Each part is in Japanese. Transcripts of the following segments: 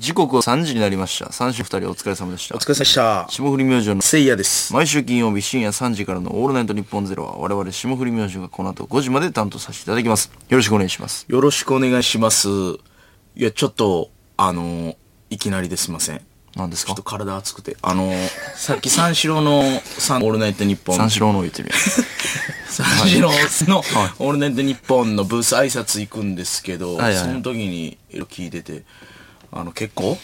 時刻は3時になりました。三種二人お疲れ様でしたお。疲れ様でした。霜降り明星のせいやです。毎週金曜日深夜3時からのオールナイトニッポンゼロは我々霜降り明星がこの後5時まで担当させていただきます。よろしくお願いします。よろしくお願いします。いや、ちょっと、あのーいきなりですいません。何ですか？ちょっと体熱くて。あのー さっき三四郎のさん、オールナイトニッポン。三四郎の言ってるや 三四郎の、オールナイトニッポンのブース挨拶行くんですけど、はいはいその時に聞いてて、あの、結構、ん。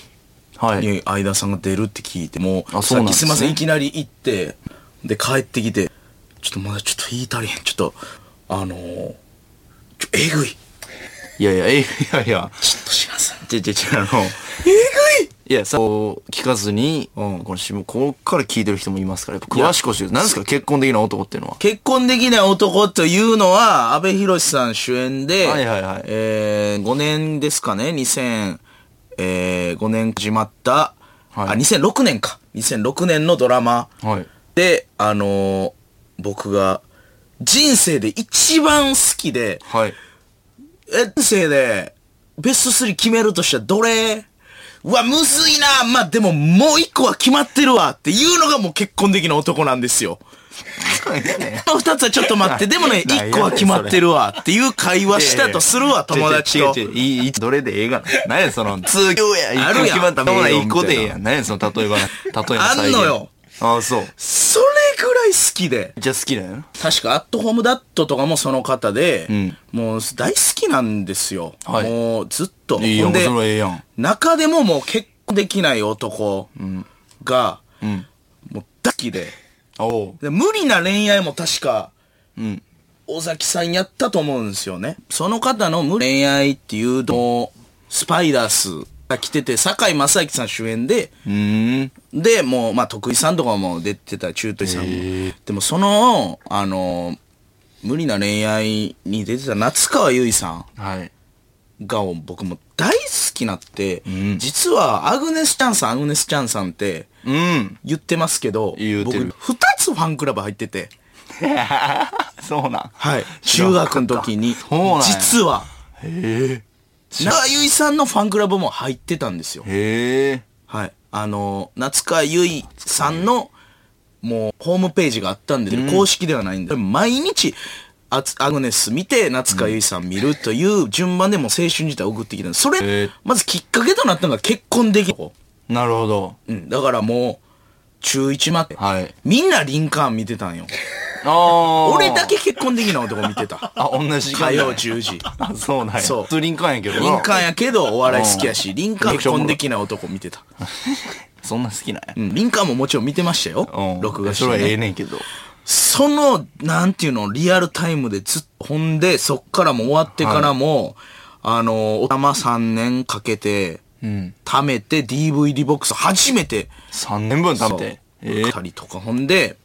はい。に相田さんが出るって聞いて、もう、あそうなんですねすいません、いきなり行って、で、帰ってきて、ちょっとまだちょっと言い足りへん。ちょっと、あのーちょ、えぐい。いやいや、えいやいや、ちょっとします。ちょちょちょ、あの、えぐいいや、さ、こう聞かずに、うんこのしこっから聞いてる人もいますから、やっぱ詳しく教えて、何ですか結婚的な男っていうのは？結婚できない男というのは、安部寛さん主演で、はいはいはいえー、5年ですかね、2000、えー、5年始まった、はいあ、2006年か。2006年のドラマはい。で、あのー僕が、人生で一番好きで、はい。え人生で、ベスト3決めるとしたらどれ？うわ、むずいなまあ、でももう一個は決まってるわっていうのがもう結婚できない男なんですよ。二つはちょっと待って、でもね、一個は決まってるわっていう会話したとするわ、友達と。いいいどれでええがな。何やその、通教や。あるやん決まったも一個でええやん。何やその、例えば、例えばあんのよ。ああ、そう。それぐらい好きで。じゃあ好きだよ。確か、アットホームダットとかもその方で、んもう大好きなんですよ。はいもうずっと。いいよ、ほんでそれはええやん。中でももう結婚できない男が、うん。もう大好きで。で無理な恋愛も確か、うん。尾崎さんやったと思うんですよね。その方の無恋愛っていうのを、スパイダースが来てて、堺正明さん主演で、うーん。で、もう、まあ、徳井さんとかも出てた、中途井さんも。でも、その、あの、無理な恋愛に出てた夏川優衣さんはい。が僕も大好きなって、ん実はアグネス・チャンさん、アグネス・チャンさんってうん。言ってますけど、言うてる僕、二つファンクラブ入ってて、そうなん。はい。中学の時に、実は、へ夏川優衣さんのファンクラブも入ってたんですよ。え。へえ。はい。あの、夏川優衣さんの、もう、ホームページがあったんで、公式ではないんで、毎日、アツアグネス見て、夏川優衣さん見るという順番でもう青春時代送ってきたんです。それ、まずきっかけとなったのが結婚できる。なるほど。うん。だからもう、中1まで、はい。みんなリンカーン見てたんよ。ああ。俺だけ結婚できない男見てた。あ、同じ時間だ火曜10時。あ、そうなんや。そう普通リンカーンやけどなリンカーンやけどお笑い好きやし、リンカーン結婚できない男見てた。そんな好きなんや。うん。リンカーンももちろん見てましたようん。。録画して、それはええね。ねんけど。その、なんていうの、リアルタイムでずっと、ほんで、そっからも終わってからも、あの、おたま3年かけて、うん。貯めて DVD ボックス初めて、3年分食べて。ええたりとか、ほんで、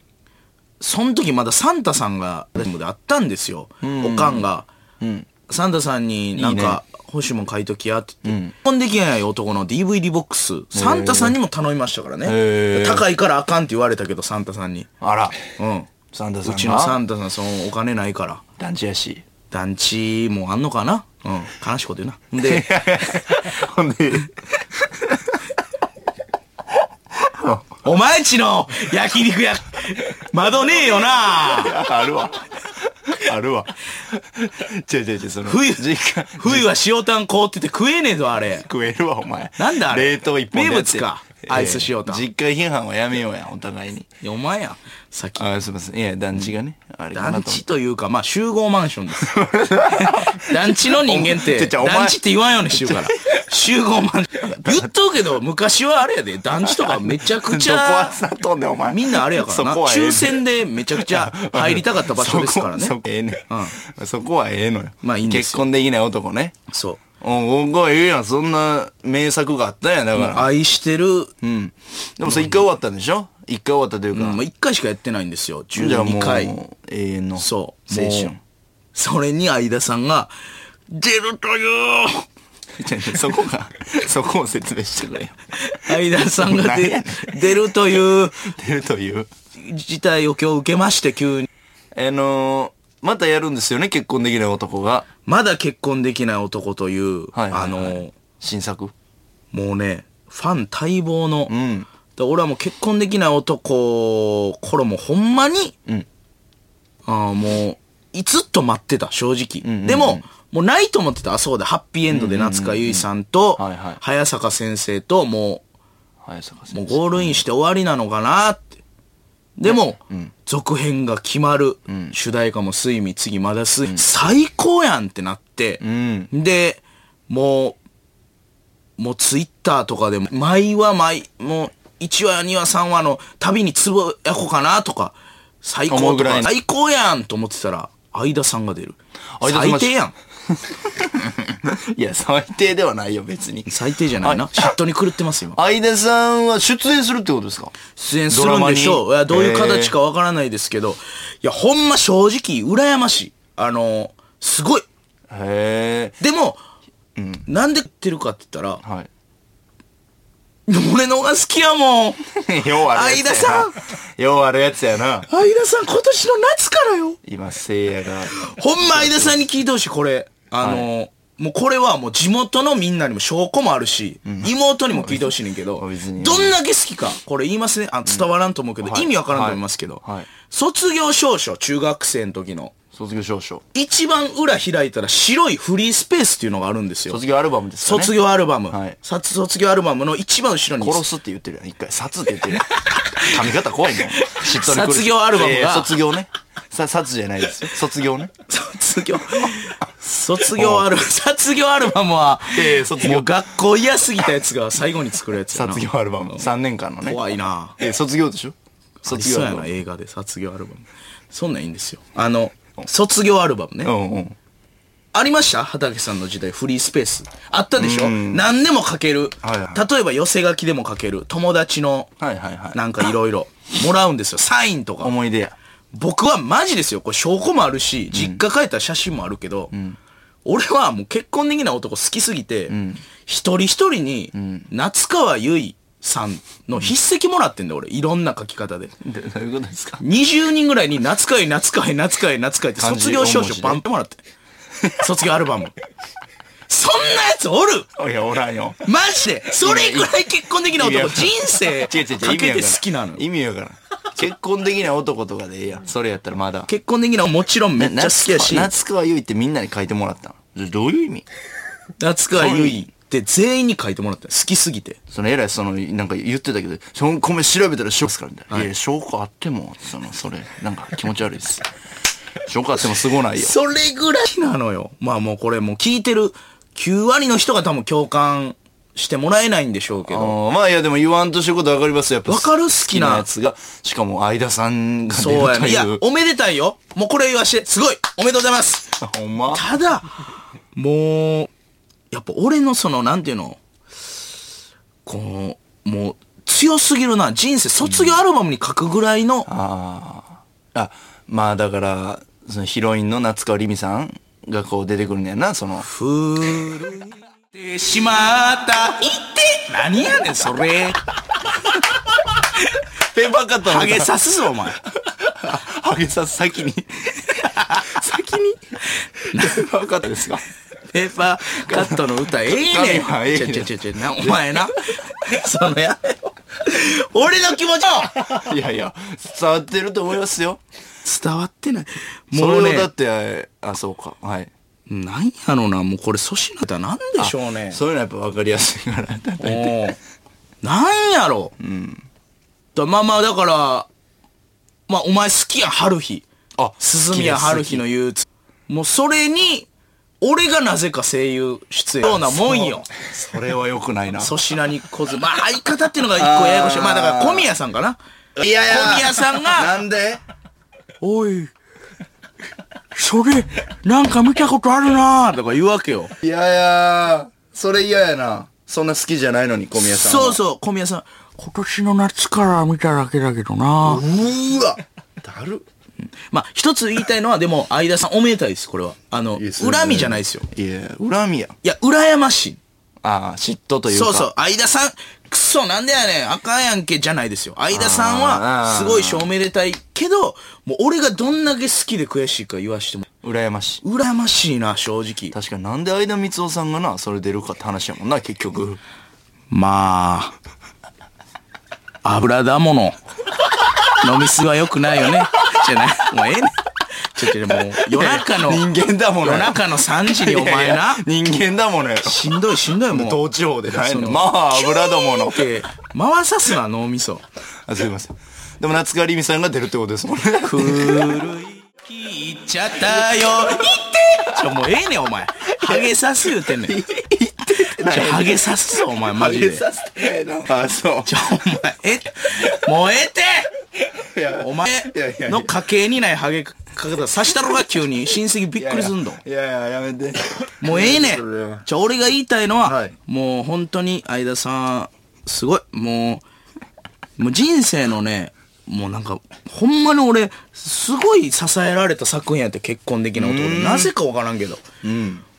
その時まだサンタさんが、であったんですよ。おかんが。うん。サンタさんになんか、欲しいもん買いときやって言って、結婚できない男の DVD ボックス、サンタさんにも頼みましたからね。高いからあかんって言われたけど、サンタさんに。あら。うん。サンタさんが？うちのサンタさん、そのお金ないから。団地やし。団地もあんのかな？うん。悲しいこと言うな。で、ほんで、お前んちの焼肉屋、窓ねえよなあるわ。あるわ。違う違う違う、その、冬実家、冬は塩タン凍ってて食えねえぞ、あれ。食えるわ、お前。なんだあれ冷凍一本でやって名物か アイス塩タン実家批判はやめようや、お互いに。いやお前や。さっき。あ、すいません。いや、団地がね、あれ団地というか、まあ集合マンションです。団地の人間って、団地って言わんようにしてるから。集合マンション。言っとうけど、昔はあれやで、団地とかめちゃくちどこはゃ。みんなあれやからな。抽選でめちゃくちゃ入りたかった場所ですからねええねん。そこはええのよ。まあいいんですよ結婚できない男ね。そう。おおええやん、そんな名作があったんや、だから。愛してる、うん。でもそれ一回終わったんでしょ一回終わったというか。うん、もう1回しかやってないんですよ。じゃあも12回。永遠の。そう。青春。それに相田さんが、出るという、そこが、そこを説明してくれよ。相田さんが出出るという出るという。事態を今日受けまして、急に。あの、またやるんですよね、結婚できない男が。まだ結婚できない男という、はいはいはいあの、新作？もうね、ファン待望の。んで俺はもう結婚できない男、これもうほんまに、んああもう、いつっと待ってた、正直。んうんでも、もうないと思ってた。あ、そうだ、ハッピーエンドで夏川由衣さんと、はいはい早坂先生と、も早坂う、先生。もうゴールインして終わりなのかなって。でも、続編が決まる。主題歌も睡眠、次まだ睡、最高やんってなって、うん。で、もう、もうツイッターとかでも、毎話毎、もう、1話、2話、3話の旅につぶやこうかなとか、最高とか、最高やんと思ってたら、相田さんが出る。最低やん。いや、最低ではないよ、別に。最低じゃないな。嫉妬に狂ってます、今。相田さんは出演するってことですか？出演するんでしょう。いや、どういう形かわからないですけど、いや、ほんま正直、羨ましい。あの、すごい。へでも、なんで言ってるかって言ったら、え。はい。俺のが好きやもん。ようあるやつやな。相田さんようあるやつやな。相田さん、今年の夏からよ。今、せいやが。ほんま相田さんに聞いてほしい、これ。あの、もうこれはもう地元のみんなにも証拠もあるし、妹にも聞いてほしいねんけど、どんだけ好きか、これ言いますね。あ伝わらんと思うけど、はい意味わからんと思いますけど、はいはい卒業証書、中学生の時の、卒業証書。一番裏開いたら白いフリースペースっていうのがあるんですよ。卒業アルバムですかね。卒業アルバム、はいさ卒業アルバムの一番後ろに殺すって言ってるやん。一回、殺って言ってるやん。髪型怖いねん。卒業アルバムが卒業ね。さ、殺じゃないですよ。卒業ね。卒業、卒業アルバム、卒業アルバムは、いやいや卒業もう学校嫌すぎたやつが最後に作るやつやな卒業アルバム。3年間のね。怖いなえ、卒業でしょ？卒業そうやな、アルバム。映画で卒業アルバム。そんなんいいんですよ。あの、卒業アルバムね。うんうん。ありました？畑さんの時代、フリースペース。あったでしょ？何でも書ける。はいは例えば寄せ書きでも書ける。友達の、はいはいはい。なんかいろいろ、もらうんですよ。サインとか。思い出や。僕はマジですよ。これ証拠もあるし、実家帰った写真もあるけど、俺はもう結婚できない男好きすぎて、一人一人に、夏川由衣さんの筆跡もらってんだよ、俺。いろんな書き方で。でどういうことですか？20人ぐらいに夏川由衣、夏川由衣、夏川由衣、夏川由衣って卒業証書バンってもらって。卒業アルバム。そんなやつおるいや、おらんよ。マジでそれぐらい結婚できない男、人生かけて好きなの。意味やからん。結婚できない男とかでええやん。それやったらまだ。結婚できないもちろんめっちゃ好きやし、夏川優衣ってみんなに書いてもらったのどういう意味？夏川由衣って全員に書いてもらった好きすぎて。その偉いそのなんか言ってたけどその米調べたら証拠ですから。みたいな、い、や証拠あってもそのそれなんか気持ち悪いです。証拠あってもすごないよ。それぐらいなのよ。まあもうこれもう聞いてる9割の人が多分共感してもらえないんでしょうけあど。ーまあいやでも言わんとしてることわかりますよ。やっぱわかる好きなやつが。しかも相田さんが出そうやね。るといいやう、おめでたいよ。もうこれ言わして、すごい。おめでとうございます。ほんま？ただ、もう、やっぱ俺のその、なんていうの、こう、もう、強すぎるな。人生、卒業アルバムに書くぐらいの、あああまあだからそのヒロインの夏川りみさんがこう出てくるんやなその。古ってしまった。言って何やねん、それ。ペーパーカットハゲさすぞ、お前。ハゲさす先に 先に？ペーパーカットですか？ペーパーカットの歌、ええねん。ちゃちゃちゃちゃ、な、お前な。そのやめろ。俺の気持ちをいやいや伝わってると思いますよ伝わってない。そもうねれをだっ、てあそうかはいなんやろな、もうこれ粗品だなんでしょうね。そういうのはやっぱ分かりやすいからおうなんやろ。だまあまあ、だから、まあ、お前好きやん、春日。あ鈴宮春日の憂鬱。もうそれに、俺がなぜか声優出演。ようなもんよ。それは良くないな粗品にこず。まあ、相方っていうのが一個ややこしい。まあ、だから小宮さんかな。いやいや小宮さんがなんで？おい、それ、なんか見たことあるなとか言うわけよ。いやいやそれ嫌やなそんな好きじゃないのに小宮さんはそうそう、小宮さん。今年の夏から見ただけだけどなうーわだるまあ、一つ言いたいのは、でも、相田さんおめでたいです、これは。あの、恨みじゃないですよ。いや恨みやいや、羨ましい。ああ嫉妬というかそうそう、相田さん、くそ、なんでやねん、あかんやんけ、じゃないですよ。相田さんは、すごいしおめでたいけど、もう俺がどんだけ好きで悔しいか言わしても、羨ましい羨ましいな、正直。確かになんで相田光夫さんがなそれ出るかって話やもんな結局まあ、油だもの。飲みすぎは良くないよね。じゃない。もうええねん。ちょちょ、もう、夜中の、人間だものよ夜中の3時にお前な、人間だものよ。しんどいしんどいもう。東地方でないの。まあ、油どもの。回さすな脳みそあすいません。でも夏川りみさんが出るってことですもんね。古い聞いちゃったよ言ってちょもうええねんお前ハゲさす言うてんねん ちょハゲさすぞお前マジでちょさせてあ、そう。お前え？もうええってお前の家系にないハゲかけ方さしたろが急に親戚びっくりすんのいやいや、やめて。もうええねん。じゃ俺が言いたいのは、はいもう本当に相田さん、すごい。もう、もう人生のね、もうなんか、ほんまに俺、すごい支えられた作品やって結婚できない男で。なぜかわからんけど。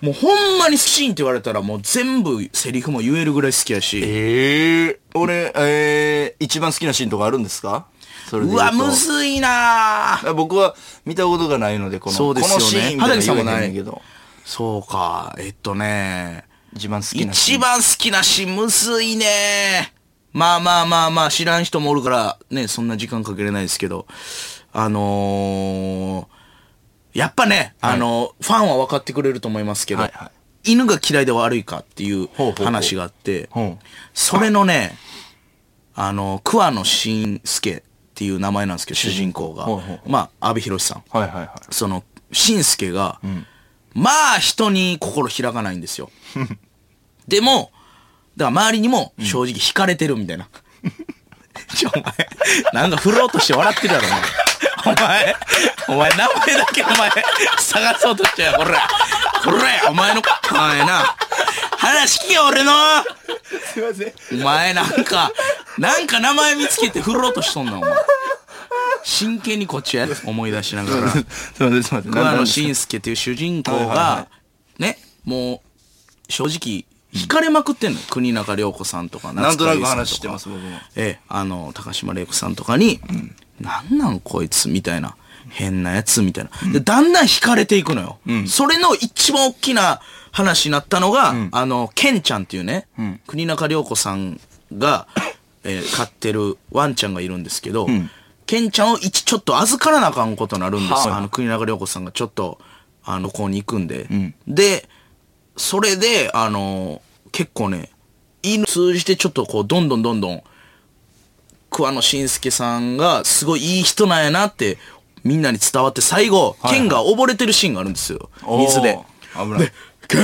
もうほんまにシーンって言われたらもう全部セリフも言えるぐらい好きやし。ええ俺、えー、一番好きなシーンとかあるんですか？うわ、むずいなぁ僕は見たことがないので、この、そうですよね。このシーンみたいなない。けど。そうか、えっとね。一番好きなシーン。一番好きなシーンむずいねまあまあまあまあ知らん人もおるからねそんな時間かけれないですけど。あのー、やっぱね、あのファンは分かってくれると思いますけど、はいはい。犬が嫌いで悪いかっていう話があってそれのねあの桑野伸介っていう名前なんですけど主人公。が。ほうほうほまあ阿部寛さん。はいはいはい。その、しんすけが、まあ人に心開かないんですよ。でも、だから周りにも正直惹かれてるみたいな。ちょ、お前、なんか振ろうとして笑ってるやろ、お前。お前、お前、名前だけお前、探そうとしてや、これ。これ、お前の、お前な。話聞けよ、俺のすいません。お前なんか、なんか名前見つけて振ろうとしとんな、お前。真剣にこっちや、思い出しながら。すいません、すいません。桑野ん伸介っていう主人公が、ね、もう、正直、惹かれまくってんのよ。国中涼子さんとか、なんとなく話してます、僕も。ええ、あの、高島玲子さんとかに、なんなんこいつみたいな。変なやつみたいな。で、だんだん惹かれていくのよ。それの一番大きな話になったのが、あの、ケンちゃんっていうね、国中涼子さんが、えー飼ってるワンちゃんがいるんですけど、ケンちゃんを一、ちょっと預からなあかんことになるんですよ。はいあの、国中涼子さんがちょっと、あの、こうに行くんで。で、それで、あの、結構ね、犬通じてちょっとこう、どんどんどんどん、桑野伸介さんがすごいいい人なんやなって、みんなに伝わって最後、はいはいケンが溺れてるシーンがあるんですよ。水で。危ない。ケン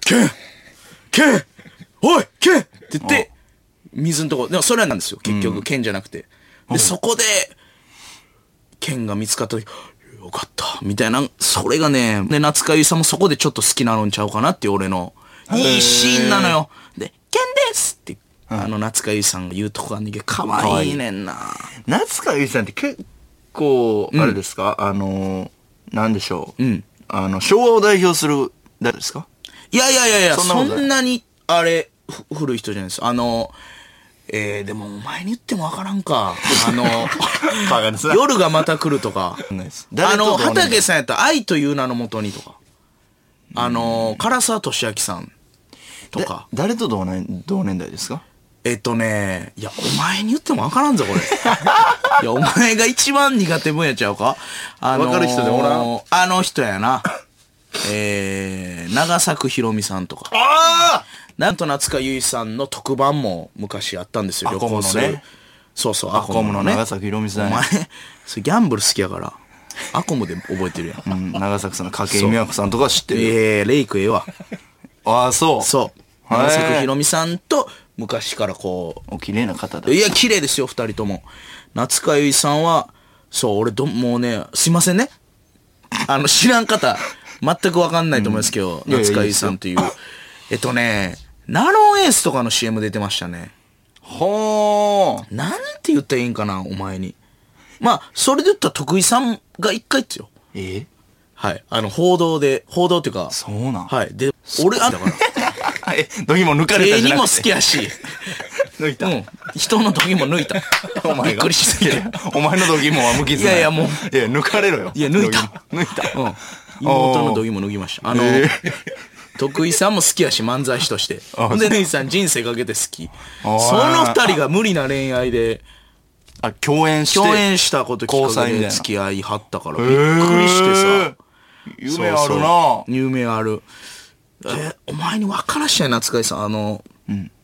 ケンケンおいケンって言って、水のとこ、でもそれなんですよ。結局、ケンじゃなくて。で、そこで、ケンが見つかった時、よかった、みたいな、それがね、で、夏川優さんもそこでちょっと好きなのんちゃうかなっていう俺の、いいシーンなのよ。で、ケンですって、あの、夏川優さんが言うとこあんねんけど、かわいいねんな。夏川優さんって結構、あれですか、あの、なんでしょう？んあの、昭和を代表する、誰ですか？いやいやいやいや、そそんなに、あれ、ふ古い人じゃないです。あの、えー、でもお前に言ってもわからんか。あの、夜がまた来るとか。あの、畑さんやったら愛という名のもとにとか。あの、唐沢俊明さんとか。だ誰と同年同年代ですか？えっとね、いや、お前に言ってもわからんぞ、これ。いや、お前が一番苦手分野ちゃうか？あのーわかる人でおらん？あの人やな。えー、長作ひろみさんとか。あなんと夏川由衣さんの特番も昔あったんですよ、ア旅コムのね。そうそう、アコムの長崎ひろみさんお前、それギャンブル好きやから、アコムで覚えてるやん。うん、長崎さんの筧美和子さんとか知ってる。えー、レイクええわ。あああ、そう。そう。長作ひろみさんと昔からこお綺麗な方だう、。いや、綺麗ですよ、二人とも。夏川由衣さんは、そう、俺ど、もうね、すいませんね。あの、知らん方、全くわかんないと思いますけど、いやいや夏川由衣さんという。えっとね、ナロンエースとかの CM 出てましたね。ほー。なんて言ったらいいんかな、お前に。まあ、それで言ったら徳井さんが一回っすよ。え？はい。あの、報道で、報道っていうか、そうなんはい。で、俺、あ、だから、え、ドギも抜かれたじゃなくて好きやし、抜いた。うん。人の時も抜いた。お前が？びっくりしすぎて。お前のドギもは無傷いやいやもういや、抜かれろよ。いや抜いた抜いた。うん。妹の時も脱ぎました。あの、え徳井さんも好きやし、漫才師として。ほんで、ネイさん人生かけて好き。その二人が無理な恋愛で、あ、共演して。共演したこときっかけ付き合いはったから、びっくりしてさ。夢あるな夢ある。え、お前に分からしたいな、塚井さん。あの、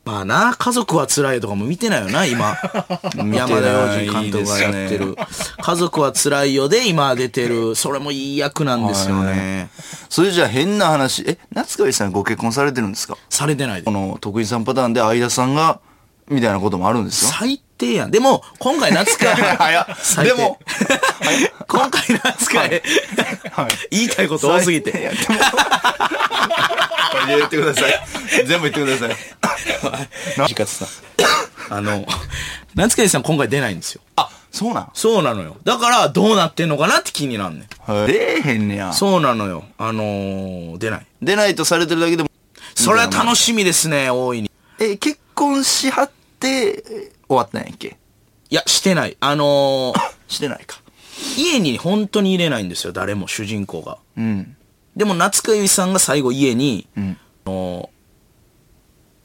まあな、家族は辛いとかも見てないよな、今。山田洋次監督がやってる。家族は辛いよで今出てる。それもいい役なんですよね。それじゃあ変な話。え、夏川さんご結婚されてるんですか？されてないでこ。の、徳井さんパターンで相田さんが、みたいなこともあるんですよ。最低やん。でも、今回夏川。早っ最低でも、今回夏川、はい言いたいこと多すぎて。でも 言ってください。全部言ってください。なかさん。あの、夏川さん今回出ないんですよ。あ、そうなん？そうなのよ。だから、どうなってんのかなって気になんねん。出えへんねや。そうなのよ。あのー、出ない。出ないとされてるだけでも。それは楽しみですね、大いに。え、結婚しはって、え終わったんやっけ？いや、してない。あのー、してないか。家に本当に入れないんですよ、誰も、主人公が。うん。でも、夏川由衣さんが最後家に、んあのー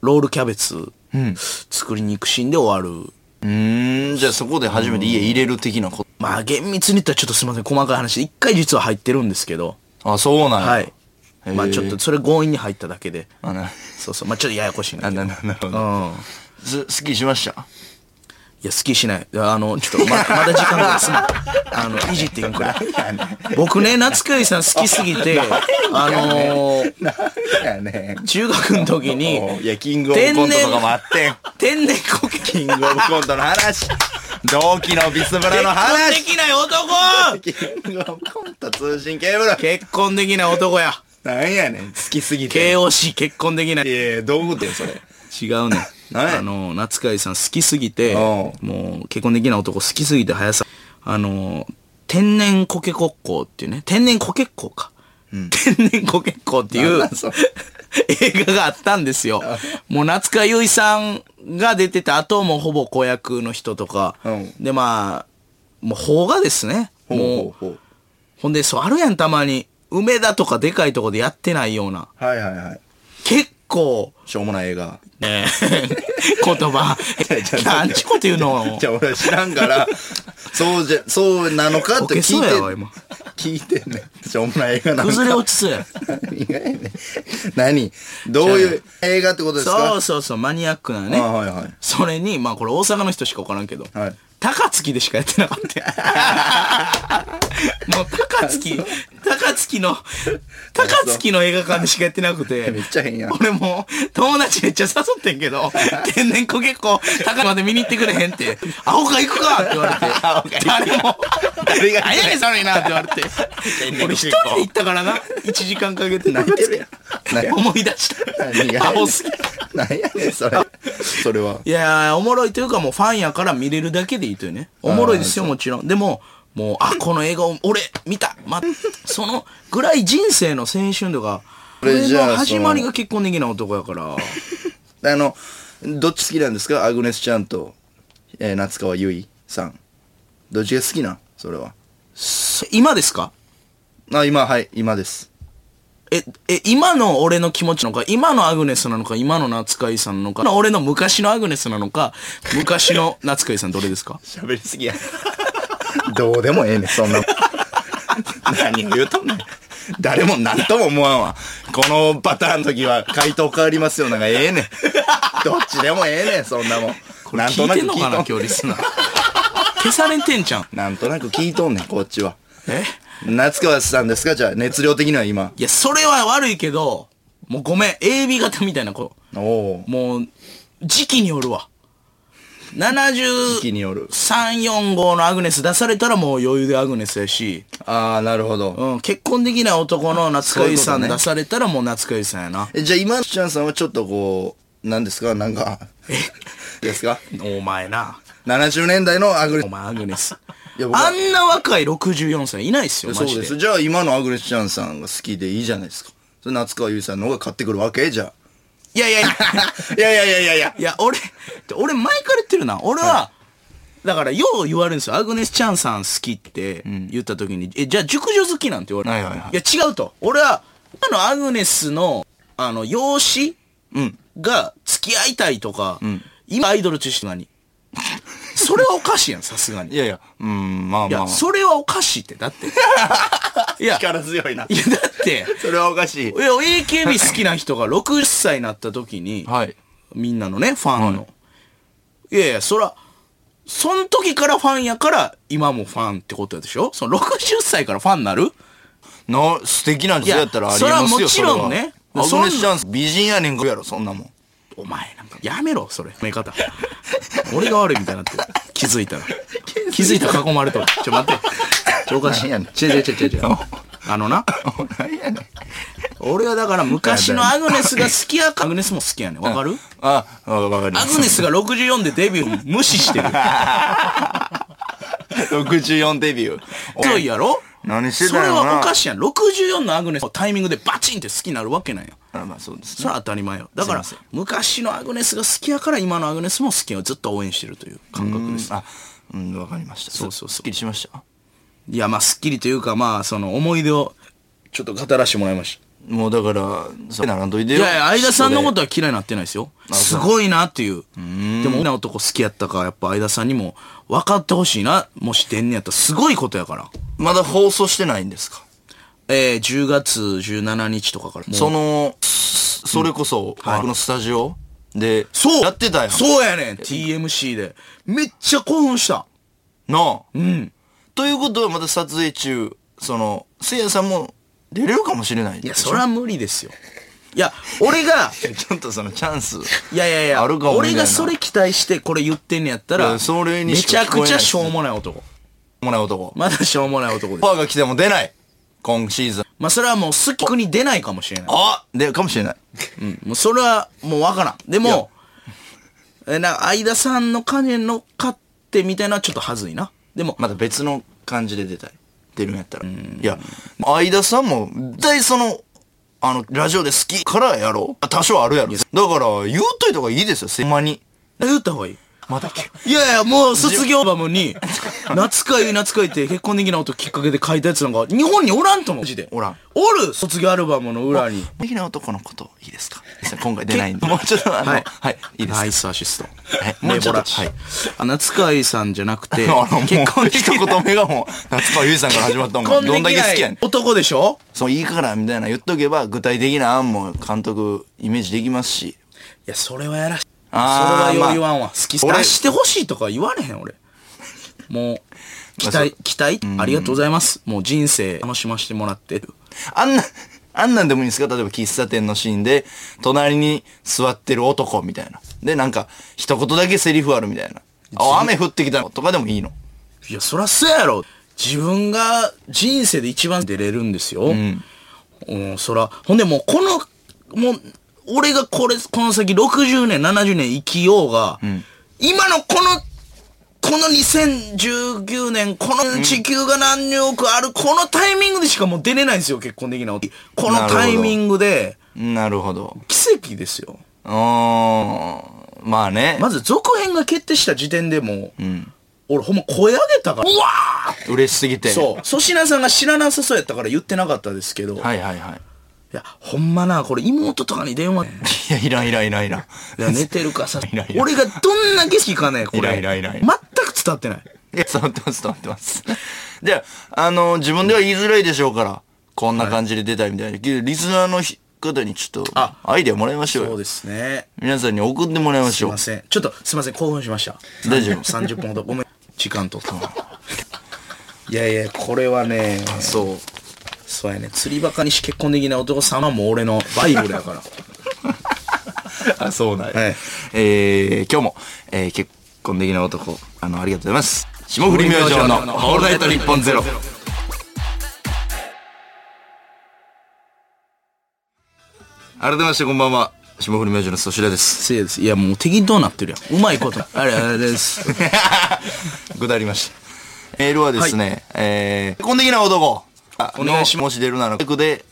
ロールキャベツうん。作りに行くシーンで終わる。うーん、じゃあそこで初めて家入れる的なこまあ、厳密に言ったらちょっとすいません、細かい話。一回実は入ってるんですけど。と。あ、そうなんや。はい。へーまあ、ちょっと、それ強引に入っただけで。あ、な、そうそう。まあ、ちょっとややこしいんだあけど。な、ななるほど。うん。す、好きしました？いや、好きしない。あの、ちょっと、ま、まだ時間がすまん。あの、いじっていくから。僕ね、夏川さん好きすぎて、あのー、中学の時に、いや、キングオブコントとかもあってん。天然コケキングオブコントの話。同期のビスブラの結婚話。できない男キングオブコント通信ケーブル。結婚できない男や。なんやねん。好きすぎて。KOC 結婚できない。いやいや、どういうことよ、それ。違うね。あの、夏川さん好きすぎて、うんもう結婚できない男好きすぎて、早さ。あの、天然コケ国交っていうね、天然コケっ子か。天然コケっ子っていう映画があったんですよ。もう夏川由衣さんが出てた後もほぼ子役の人とか。うんで、まあ、もう邦画ですね。もう、ほうほうほう。ほんで、そうあるやん、たまに。梅田とかでかいとこでやってないような。はいはいはい。結構、しょうもない映画。ねえ、言葉、なんちこと言うの？じゃあ俺は知らんから、そうじゃ、そうなのかって聞いて。聞いてんねん。しょうもない映画なんか。崩れ落ちそうや。何？どういう映画ってことですか？そうそうそう、マニアックなあね。はいはい。それに、まあこれ大阪の人しか分からんけど、はい高槻でしかやってなかった。もう高槻、高槻の、高槻の映画館でしかやってなくて、めっちゃ変やん。俺もう友達めっちゃ誘ってんけど、天然子結構高まで見に行ってくれへんって、アホか行くかって言われて、誰も、誰が何やねん。それなって言われて、俺一人で行ったからな、1時間かけて泣いてるやん。思い出した。何がアホすぎ。何やねん、それ。それは。いやー、おもろいというかもうファンやから見れるだけでいいというね。おもろいですよ、もちろん。でも、もう、あ、この映画を、俺、見たま、そのぐらい人生の青春とか、俺これじゃあの始まりが結婚できない男やから。あの、どっち好きなんですか？アグネスちゃんと、えー夏川優衣さん。どっちが好きなん？それは。そ今ですか？あ、今、はい、今です。え、え、今の俺の気持ちなのか、今のアグネスなのか、今の夏海さんなのか、俺の昔のアグネスなのか、昔の夏海さんどれですか？喋りすぎや。どうでもええねん、そんな。何を言うとんねん。誰も何とも思わんわ。このパターンの時は回答変わりますよ。なんかええねん。どっちでもええねん、そんなもん。なん聞いてんのかな聞いと今日リスナー。消されてんじゃん。なんとなく聞いとんねん、こっちは。え？夏川さんですか？じゃあ、熱量的には今。いや、それは悪いけど、もうごめん、AB 型みたいな子。おお。もう、時期によるわ。73、時期による。4、5のアグネス出されたらもう余裕でアグネスやし、ああ、なるほど。うん、結婚できない男の夏海さん出されたらもう夏海さんやな。えじゃあ今のちゃんさんはちょっとこう、何ですか？なんか、ですか？お前な。?70 年代のアグレお前アグネス。あんな若い64歳いないっすよ。そうです。じゃあ今のアグレスちゃんさんが好きでいいじゃないですか。それ夏川優さんの方が買ってくるわけ？じゃいやいやいや。あ。いやいやいやいやいや。いや、俺、俺前から言ってるな。俺は、だから、よう言われるんですよ。アグネス・チャンさん好きって言った時に、え、じゃあ熟女好きなんて言われる。はいはいはいや、違うと。俺は、あのアグネスの、あの、養子うん。が付き合いたいとか、今アイドルとして何それはおかしいやん、さすがに。いやいや、うん、まあいや、まあ。それはおかしいって、だって。いや、力強いな。いや、だって、それはおかしい。いや、AKB 好きな人が60歳になった時に、はい。みんなのね、ファンの。いやいや、そら、そん時からファンやから、今もファンってことでしょ？その60歳からファンになる？な、素敵な女性やったらありえますよ。いやそれはもちろんねそグネスチャンス、美人やねんやろ、そんなもん。お前なんか、やめろ、それ。目方。俺が悪いみたいになってる。気づいたら。気づいたら囲まれとる。ちょ、待って。ちょ、おかしい。何やねん違う違う違う違う。あのな。俺はだから昔のアグネスが好きやから、アグネスも好きやねん。わかる？あ、わわかります。アグネスが64でデビュー無視してる。64デビュー。遅いやろ？何してそれたんやろなはおかしいやん。64のアグネスのタイミングでバチンって好きになるわけなんや。あまあそうですそれは当たり前よ。だからすいません、昔のアグネスが好きやから今のアグネスも好きをずっと応援してるという感覚です。あ、うん、わかりました。そうそうそうすっきりしました？いや、まあ、すっきりというか、まあ、その思い出をちょっと語らせてもらいました。もうだから、そうならんといてよ。いやいや、相田さんのことは嫌いになってないですよ。すごいなっていう。でも、女男好きやったから、やっぱ相田さんにも分かってほしいな。もし出んねやったら、すごいことやから。まだ放送してないんですか？えー、10月17日とかから。その、それこそ、僕のスタジオ？で、そうやってたやん。そうやねん !TMC で。めっちゃ興奮した。なあ。うん。ということはまだ撮影中、その、せいやさんも出れるかもしれないいや、それは無理ですよ。いや、俺が、ちょっとそのチャンス。いやいやいや、あるかも俺がそれ期待してこれ言ってんねやったら、それにめちゃくちゃしょうもない男。もない男。まだしょうもない男ですパ。ーが来ても出ない。今シーズン。まあ、それはもう好きに出ないかもしれない。あで、かもしれない。うん。もうそれはもうわからん。でも、え、な、相田さんの金乗っかってみたいなちょっとはずいな。でも、また別の感じで出たい。出るんやったら。いや、相田さんも、大その、あの、ラジオで好きからやろう。多少あるやろ。だから、言うといた方がいいですよ、せんまに。言った方がいい。まだけ。いやいや、もう卒業アルバムに、夏かゆ夏かゆって結婚できない音きっかけで書いたやつなんか、日本におらんと思う。マジで。おらん。おる卒業アルバムの裏に。的な男のこと、いいですか？今回 出ないんで。もうちょっと、あの、ははいい、いいですか？ナイスアシスト。はいもうちょっとはいあ、夏川井さんじゃなくて、結婚でき一言目がもう、夏川優さんから始まったもん。どんだけ好きやねん。男でしょ？そう、いいから、みたいな言っとけば、具体的な案も監督、イメージできますし。いや、それはやらしい。それはよう言わんわ。好き、俺出してほしいとか言われへん、俺。もう、期待、期待？ありがとうございます。もう人生楽しませてもらって。あんな、あんなんでもいいんですか？例えば喫茶店のシーンで、隣に座ってる男みたいな。で、なんか、一言だけセリフあるみたいな。あ、雨降ってきたとかでもいいの。いや、そらそうやろ。自分が人生で一番出れるんですよ。うん。そら、ほんでもうこの、もう、俺がこれ、この先60年、70年生きようが、今のこの、この2019年、この地球が何億ある、このタイミングでしかもう出れないんですよ、結婚できない。このタイミングで、なるほど。奇跡ですよ。うーん。まあね。まず続編が決定した時点でもう、俺ほんま声上げたから、うわー嬉しすぎて。そう。粗品さんが知らなさそうやったから言ってなかったですけど。い、はいはいはい。や、ほんまな、これ妹とかに電話。いや、いらんいらんいらんいらん。いや、寝てるかさいらんいらん俺がどんな景色かね、これ。いらんいらんいらん全く伝わってない。いや、伝わってます、伝わってます。じゃあ、あの、自分では言いづらいでしょうから、こんな感じで出たいみたいな。けどリスナーの方にちょっと、あアイデアもらいましょうよ。そうですね。皆さんに送ってもらいますしょういま。せん。ちょっと、すいません、興奮しました。大丈夫30分ほど。ごめん。時間とったな。いやいや、これはね、そう。そうやね。釣りバカにし結婚できない男さんはもう俺のバイブルやから。あ、そうなんはいえー、今日も、えー、結婚できない男、あの、ありがとうございます。霜降り明星のオールナイト日本ゼロ。改めましてこんばんは。霜降り明星の粗品です。せいです。いや、もう適当なってるやん。うまいこと。あれ、あれです。ぐだりました。メールはですね、えー、結婚できない男。あお願いしますもし出るなら、曲で、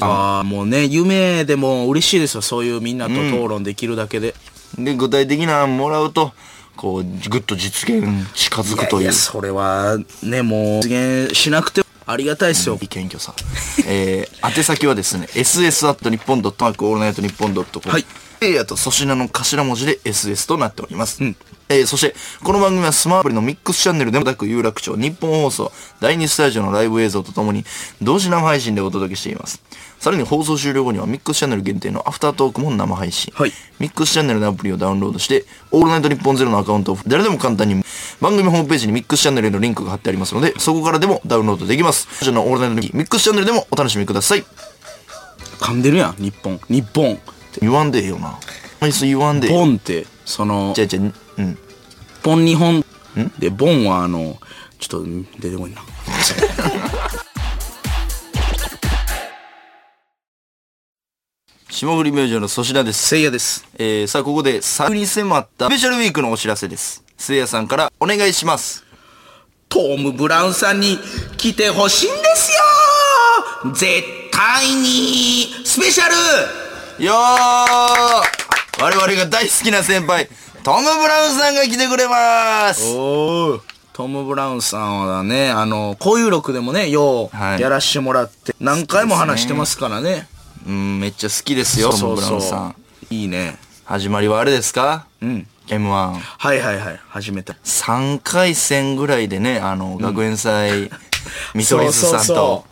ああ、もうね、夢でも嬉しいですよ。そういうみんなと討論できるだけで。で、具体的な案もらうと、こう、ぐっと実現近づくという。や、それは、ね、もう、実現しなくて、ありがたいっすよいい謙虚さ。えー、宛先はですね、ss アット日本ドットマークオールナイトニッポンドットコム。はい。えー、あと粗品の頭文字で SS となっております。えー、そして、この番組はスマープリのミックスチャンネルでも、く有楽町日本放送第2スタジオのライブ映像とともに、同時生配信でお届けしています。さらに放送終了後にはミックスチャンネル限定のアフタートークも生配信。はいミックスチャンネルのアプリをダウンロードして、オールナイトニッポンゼロのアカウントを誰でも簡単に、番組ホームページにミックスチャンネルへのリンクが貼ってありますので、そこからでもダウンロードできます。こちらのオールナイトニッポンミックスチャンネルでもお楽しみください。噛んでるやん、日本。日本。言わんでええよな。あいつ言わんでええ。ポンって、そのじ、ゃあじゃあうん。ポン日本。で、ボンはあの、ちょっと出てこいな。霜降り明星の粗品です。せいやです。えー、さあここで、作に迫ったスペシャルウィークのお知らせです。せいやさんからお願いします。トム・ブラウンさんに来てほしいんですよ絶対にスペシャルよー我々が大好きな先輩、トム・ブラウンさんが来てくれますおートム・ブラウンさんはね、あの、こういう録でもね、よはいうやらしてもらって、何回も話してますからね。うん、めっちゃ好きですよ、トム・ブラウンさん。いいね。始まりはあれですか？うん。?M1。はいはいはい。始めた。3回戦ぐらいでね、あの、学園祭、見取り図さんそうと、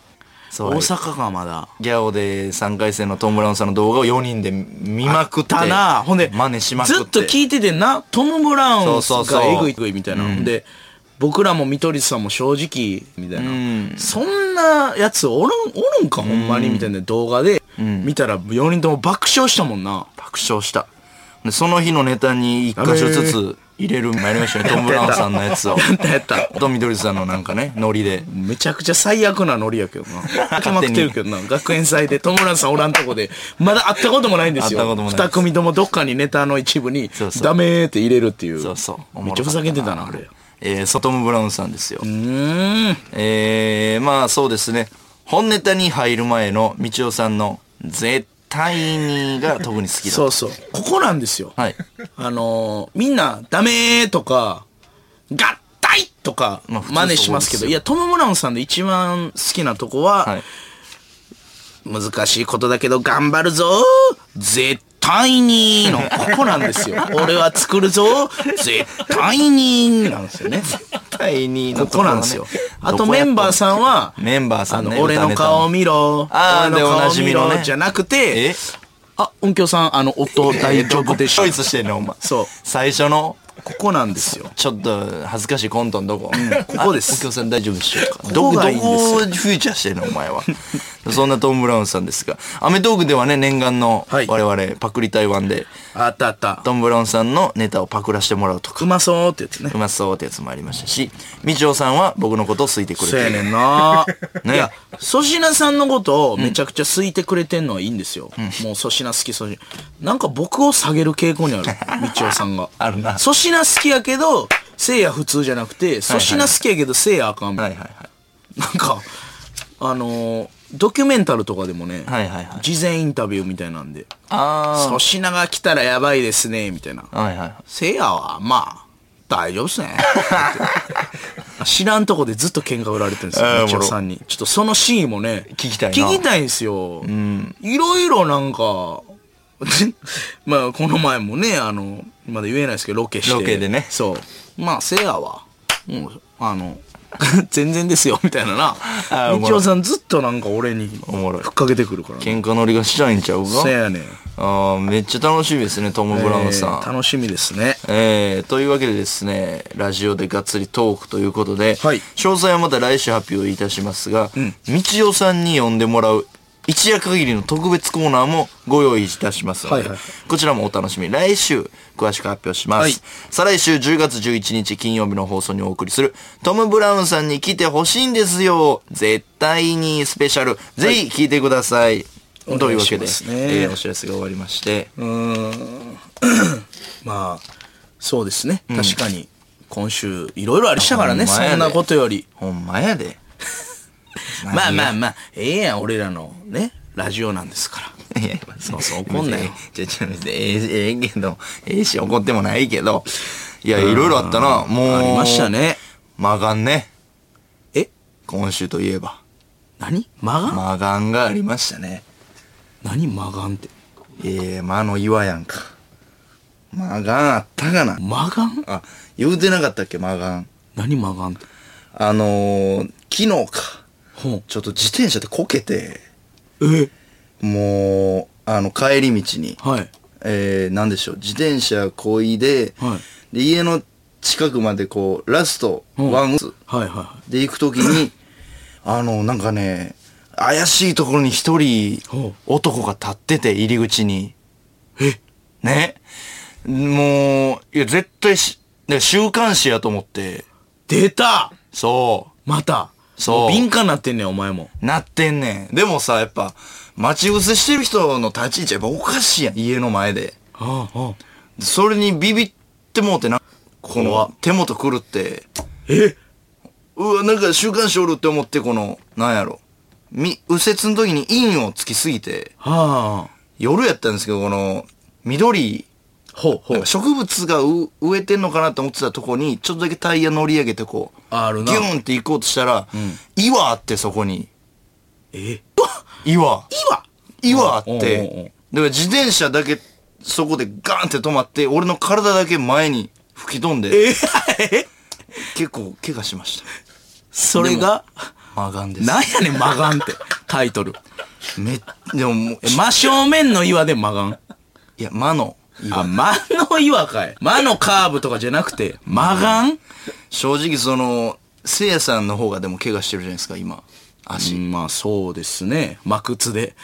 そう大阪かまだ。ギャオで3回戦のトム・ブラウンさんの動画を4人で見まくって。たなほんで、真似しまくって。ずっと聞いててんな、トム・ブラウンそうそうそうがえぐいえぐいみたいな。ほんで、僕らも見取り図さんも正直、みたいな。んそんなやつおるん、おるんかほんまにみたいな動画で、見たら4人とも爆笑したもんな。爆笑した。で、その日のネタに1箇所ずつ入れるもやりましたね、トム・ブラウンさんのやつを。やったやった。トミドリさんのなんかね、ノリで。めちゃくちゃ最悪なノリやけどな。決まってるけどな。学園祭でトム・ブラウンさんおらんとこで、まだ会ったこともないんですよ。会ったこともない二組ともどっかにネタの一部にダメーって入れるっていう。そうそう。めっちゃふざけてたな、あれ。えー、ソトム・ブラウンさんですよ。うーん。えー、まあそうですね。本ネタに入る前の道夫さんの絶対にが特に好きだ。そうそう。ここなんですよ。はい。あのーみんな、ダメーとか、合体とかまあ普通真似しますけど、いや、トム・ブラウンさんで一番好きなとこは、はい。難しいことだけど頑張るぞ絶対にの、ここなんですよ。俺は作るぞ絶対になんですよね。絶対にのことこなんですよ。あとメンバーさんは、メンバーさんねあの、俺の顔見ろ。あー俺のじみのねじゃなくてえ、あ、音響さん、あの、音大丈夫でしょチョイ。スしてんの、お前？そう最初の、ここなんですよ。ちょっと恥ずかしいコントのどこ、ここですあお客さん大丈夫でしょうか？こどこ、どこをフューチャーしてんのお前は？そんなトム・ブラウンさんですが、アメトークではね、念願のはい我々パクリ台湾で、あったあった。トム・ブラウンさんのネタをパクらしてもらうとか、うまそうってやつねう。まそうってやつもありましたし、みちおさんは僕のことを好いてくれてる。そうやねんな。ねいや、粗品さんのことをめちゃくちゃ好いてくれてんのはいいんですよ。もう粗品好き粗品。なんか僕を下げる傾向にある。道夫さんが。あるな粗品好きやけど、せいや普通じゃなくて、粗品好きやけどせいやあかんみたいな。はいはいはい。なんか、あのードキュメンタルとかでもね、はいはいはい事前インタビューみたいなんで、あ粗品が来たらやばいですね、みたいな。あ。はいはい。せいやは、まあ、大丈夫っすね。知らんとこでずっと喧嘩売られてるんですよ、あーみちおさんに。ちょっとそのシーンもね、聞きたいな聞きたいんですよ。いろいろなんか、まあ、この前もね、あの、まだ言えないですけど、ロケして。ロケでねそう。まあ、せいやは、もう、あの、全然ですよ、みたいななみちおさんずっとなんか俺に、おもろいふっかけてくるからね。喧嘩乗りがしたいんちゃうか？せやねん。ああ、めっちゃ楽しみですね、トム・ブラウンさん。えー楽しみですね。えー、というわけでですね、ラジオでがっつりトークということで、はい詳細はまた来週発表いたしますが、みちおさんに呼んでもらう一夜限りの特別コーナーもご用意いたしますので、はいはいこちらもお楽しみに。来週、詳しく発表します。はい再来週10月11日金曜日の放送にお送りする、トム・ブラウンさんに来てほしいんですよ絶対にスペシャル。ぜひ聞いてください。おというわけで、ねえーお知らせが終わりまして、まあ、そうですね。確かに、今週、いろいろありしたからね、そんなことより。ほんまやで。まあまあまあ、ええやん、俺らのね、ラジオなんですから。いや、そうそう怒んなよ。じゃじゃええ、ええけど、ええし怒ってもないけど。いや、いろいろあったな。もう。ありました。ね。まがんね。え？今週といえば。何？マガン、マガンがありましたね。何？マガンって。ええ魔の岩やんか。マガンあったかな？マガンあ、言うてなかったっけ、マガン。何？マガンって。あのー、昨日か。ちょっと自転車でこけて、え？もう、あの、帰り道に、はい。えー、なんでしょう、自転車こいで、はい。で、家の近くまでこう、ラスト、うんワンウスはいはで行くときに、あの、なんかね、怪しいところに一人男が立ってて、入り口に。い。え？ね？もう、いや、絶対し、ね週刊誌やと思って、出たそまた。そうも敏感なってんねん、お前も。う、なってんねん。でもさ、やっぱ、待ち伏せしてる人の立ち位置やっぱおかしいやん、家の前で。はあ、はあ。それにビビってもうてな、この手元狂って、え？うわ、なんか週刊誌おるって思って、この、なんやろ。み、右折の時に陰をつきすぎて、はあ。夜やったんですけど、この、緑、ほう。植物がう植えてんのかなと思ってたとこに、ちょっとだけタイヤ乗り上げてこう、あるなギューンって行こうとしたら、岩あってそこに。え？岩。岩？岩あって、だから自転車だけそこでガーンって止まって、俺の体だけ前に吹き飛んで、え？え？結構怪我しました。それが、マガンです。なんやねん、マガンって。タイトル。め、でもも真正面の岩でマガン。いや、魔の岩あ、。魔の岩かい。魔のカーブとかじゃなくて、マガン正直その、せいやさんの方がでも怪我してるじゃないですか、今。足。うんまあそうですね。真靴で。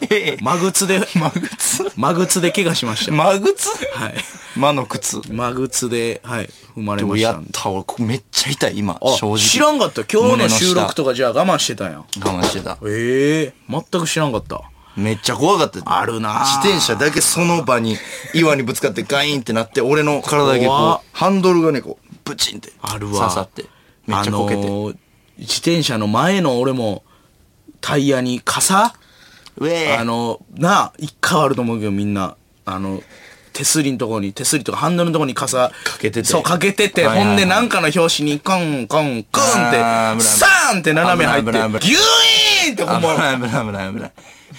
え真靴で、マグツ真靴で怪我しました。マグツはい。魔の靴。真靴で、はい、踏まれました。やった、俺、こめっちゃ痛い、今、あ正直。知らんかった。今日の収録とかじゃあ我慢してたんや。我慢してた。ええ全く知らんかった。めっちゃ怖かった。あるなぁ自転車だけその場に岩にぶつかってガインってなって、俺の体だけ怖っこう、ハンドルがね、こう、ブチンって。あるわ。刺さって。めっちゃこけて。あのー自転車の前の俺も、タイヤに傘？あの、なあ、一回あると思うけどみんな、あの、手すりのとこに、手すりとかハンドルのとこに傘、かけててそう、かけてて、はいはいはいほんでなんかの表紙に、コン、コン、コンって、あー危ないサーンって斜め入って、危ない危ないギュイーンってほんま、危ない危ない危ない危ない。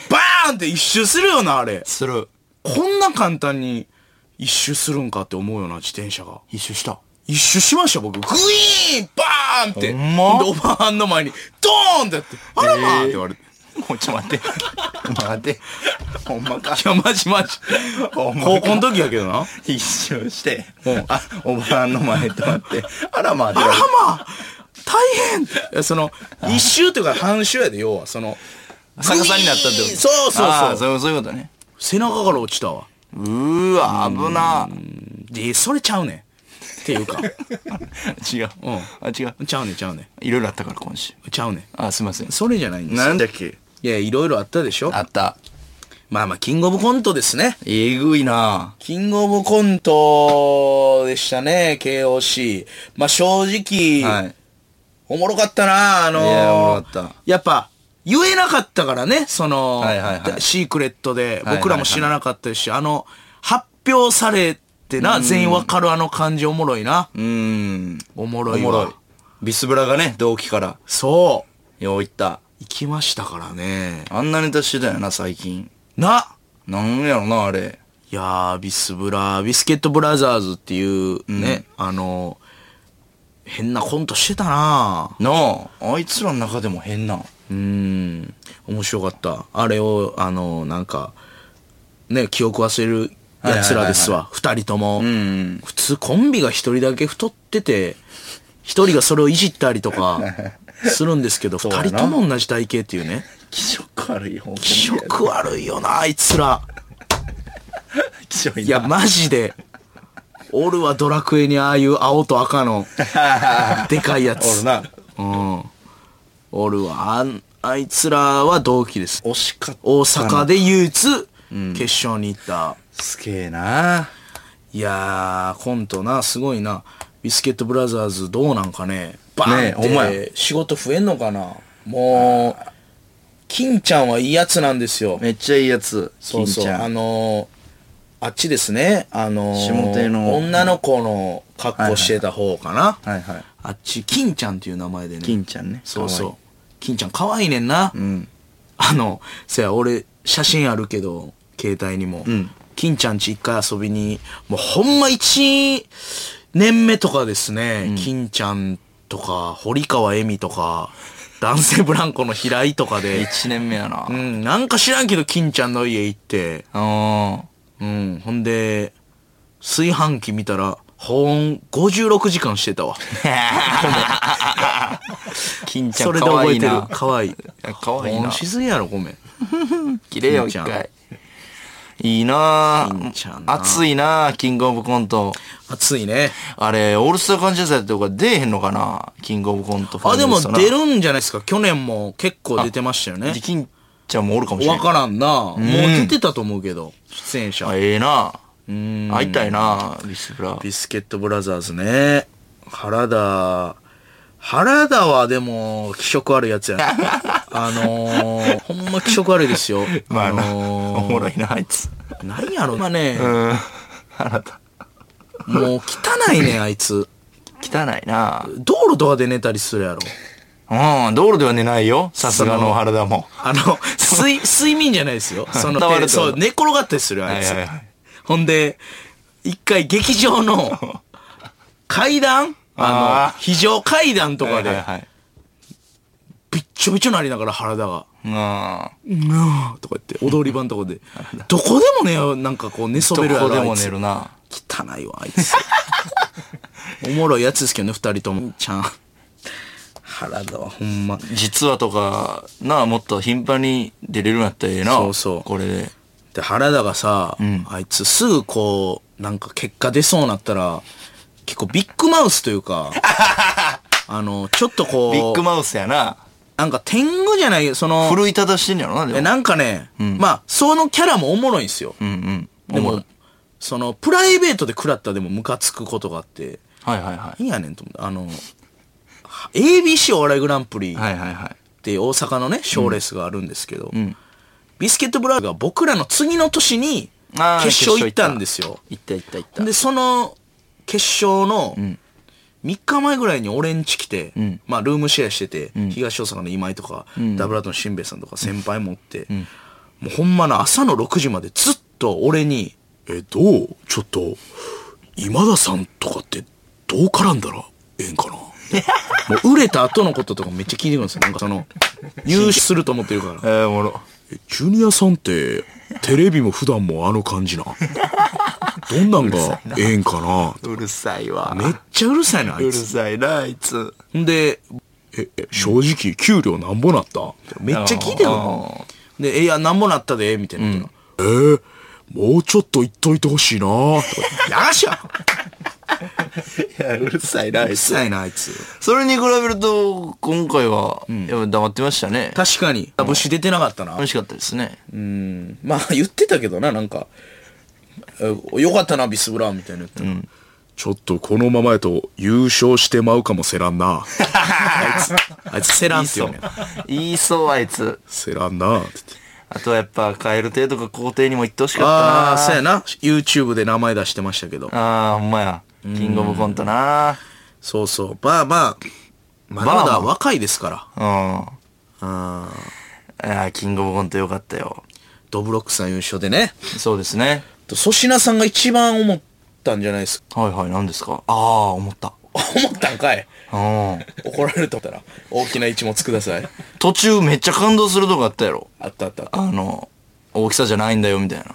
バーンって一周するよな、あれ。する。こんな簡単に一周するんかって思うよな、自転車が。一周した。一周しました、僕。グイーンバーンって。ほんま？で、おばはんの前に、ドーンってやって、あらまあって言われて。もうちょっと待って。待って。ほんまか。いや、マジマジ。高校の時やけどな。一周してうん、あ、おばあんの前と待って、あらまあ、あらまあ大変いやその、一周というか半周やで、要は、その、逆さになったってこと？そうそうそう。そうそういうことね。背中から落ちたわ。うーわ、危な。で、それちゃうねん。っていうか。違う。うんあ、違う。ちゃうねん、ちゃうねいろいろあったから、今週。ん。ちゃうねん。あ、すいません。それじゃないんですよ。なんだっけ？いや、いろいろあったでしょ？あった。まあまあ、キングオブコントですね。えぐいなキングオブコントでしたね、KOC。まあ正直、はい。おもろかったなあのーいやおもろかったやっぱ、言えなかったからね、その、はいはいはいシークレットで、はい僕らも知らなかったですし、あの、発表されてな、全員わかるあの感じおもろいな。うーん。おもろいわ。おもろい。ビスブラがね、同期から。そう。よう言った。行きましたからね。あんなネタしてたよな、最近。ななんやろな、あれ。いやー、ビスブラ、ビスケットブラザーズっていうね、あの、変なコントしてたななあ、あいつらの中でも変な。うーん、面白かった。あれを、あの、なんか、ね、記憶忘れる奴らですわ。二人とも。うん。普通コンビが一人だけ太ってて、一人がそれをいじったりとか、するんですけど、二人とも同じ体型っていうね。気色悪い、ほんとに気色悪いよな、あいつら。いいや、マジで。おるわ、ドラクエにああいう青と赤の、でかいやつ。おるな。うん。おるわ。あんあいつらは同期です。惜しかった。大阪。で唯一、決勝に行った。すげえないやー、コントな、すごいな。ビスケットブラザーズどうなんかね。バねえほんまやーンって仕事増えんのかな。もう、金ちゃんはいいやつなんですよ。めっちゃいいやつ。そうそう。あ金ちゃん。のー、あっちですね。あのー、下手の女の子の格好してた方かな。はいはい。あっち、金ちゃんっていう名前でね。金ちゃんね。そうそう。金ちゃん可愛いねんな。んあの、せや、俺、写真あるけど、携帯にも。金ちゃんち一回遊びに、もうほんま一年目とかですね、金ちゃんとか、堀川恵美とか、男性ブランコの平井とかで、1年目やな。ううん。ん、なんか知らんけど金ちゃんの家行って、あうん、ほんで、炊飯器見たら、保温56時間してたわ。金ちゃんそれで可覚えてる愛いな。。可愛い。可愛いな保温。しすぎやろ、ごめん。綺麗よ、金ちゃん一回。いいな金ちゃんな熱いなキングオブコント。暑いね。あれ、オールスター感謝祭とか出えへんのかな？キングオブコントファあ、でも出るんじゃないですか？去年も結構出てましたよねで。金ちゃんもおるかもしれない。わからんな。もう出てたと思うけど、出演者あ。ええなうん。会いたいなビスブラ。ビスケットブラザーズね。原田、原田はでも、気色悪いやつやな。あのー、ほんま気色悪いですよ。まあな、のーおもろいな、あいつ。何やろ、まあね、うん。あなた。もう汚いね、あいつ。汚いな道路とかで寝たりするやろ。うん、道路では寝ないよ。さすがの原田も。あの、睡、睡眠じゃないですよ。その、そう、寝転がったりするよ、あいつ。はいはいはいほんで、一回劇場の階段ああの、非常階段とかで、はいはいはい。びっちょびちょなりながら原田が、うん。うわーとか言って、踊り場のとこで、どこでもね、なんかこう寝そべるやろ。どこでも寝るな。汚いわ、あいつ。おもろいやつですけどね、二人とも。ちゃん。原田はほんま。実話とか、なあ、もっと頻繁に出れるんやったらええな。そうそうこれで。で、原田がさ、んあいつすぐこう、なんか結果出そうなったら、結構ビッグマウスというか、あの、ちょっとこう、ビッグマウスやな。なんか天狗じゃない、その、奮い立たしてんやろな、でも。えなんかね、まあ、そのキャラもおもろいんですよ。うんうん。でも、その、プライベートで食らったでもムカつくことがあって、はいはいはい。いいやねんと思って、あの、ABC お笑いグランプリっはいはいはい。て大阪のね、賞レースがあるんですけど、んビスケットブラザーズが僕らの次の年にあー決勝行ったんですよ。行った行った行った。で、その決勝のん3日前ぐらいに俺ん家来て、んまあルームシェアしてて、東大阪の今井とか、ダブルアートのしんべヱさんとか先輩もおって、もうほんまな朝の6時までずっと俺に、え、どう？ちょっと、今田さんとかってどう絡んだらええんかな？もう売れた後のこととかめっちゃ聞いてくるんですよ。なんかその、優勝すると思ってるから。えー、おもろ。えジュニアさんって、テレビも普段もあの感じな？どんなんがええんかな？うるさいわ。めっちゃうるさいな、あうるいつ。さいな、あいつ。ほんで、え、え正直、給料なんぼなった？めっちゃ聞いてるの。で、え、いや、なんぼなったで、みたいな。えーもうちょっと言っといてほしいなとかやらしや いや、うるさいな、あうるさいな、あいつ。それに比べると、今回は、やっぱ黙ってましたね。確かに、武士出てなかったな。楽しかったですね。うん。まあ、言ってたけどな、なんか、えよかったな、ビスブラウンみたいな言ったら。ちょっとこのままやと優勝してまうかもせらんな。あいつ、あいつせらんって言うねん。言いそう、あいつ。せらんなって言って。あとはやっぱ、カエル亭とか皇帝にも行ってほしかったああ、な。そうやな。YouTube で名前出してましたけど。ああ、ほんまや。キングオブコントな。そうそう。まあまあ、まだまだ若いですから。うん。あーいや、キングオブコントよかったよ。ドブロックさん優勝でね。そうですね。と粗品さんが一番思ったんじゃないですか。はいはい、何ですか？ああ、思った。思ったんかいうん。怒られると思ったら、大きな一物ください。途中めっちゃ感動するとこあったやろ。あったあったあった。あの、大きさじゃないんだよ、みたいな。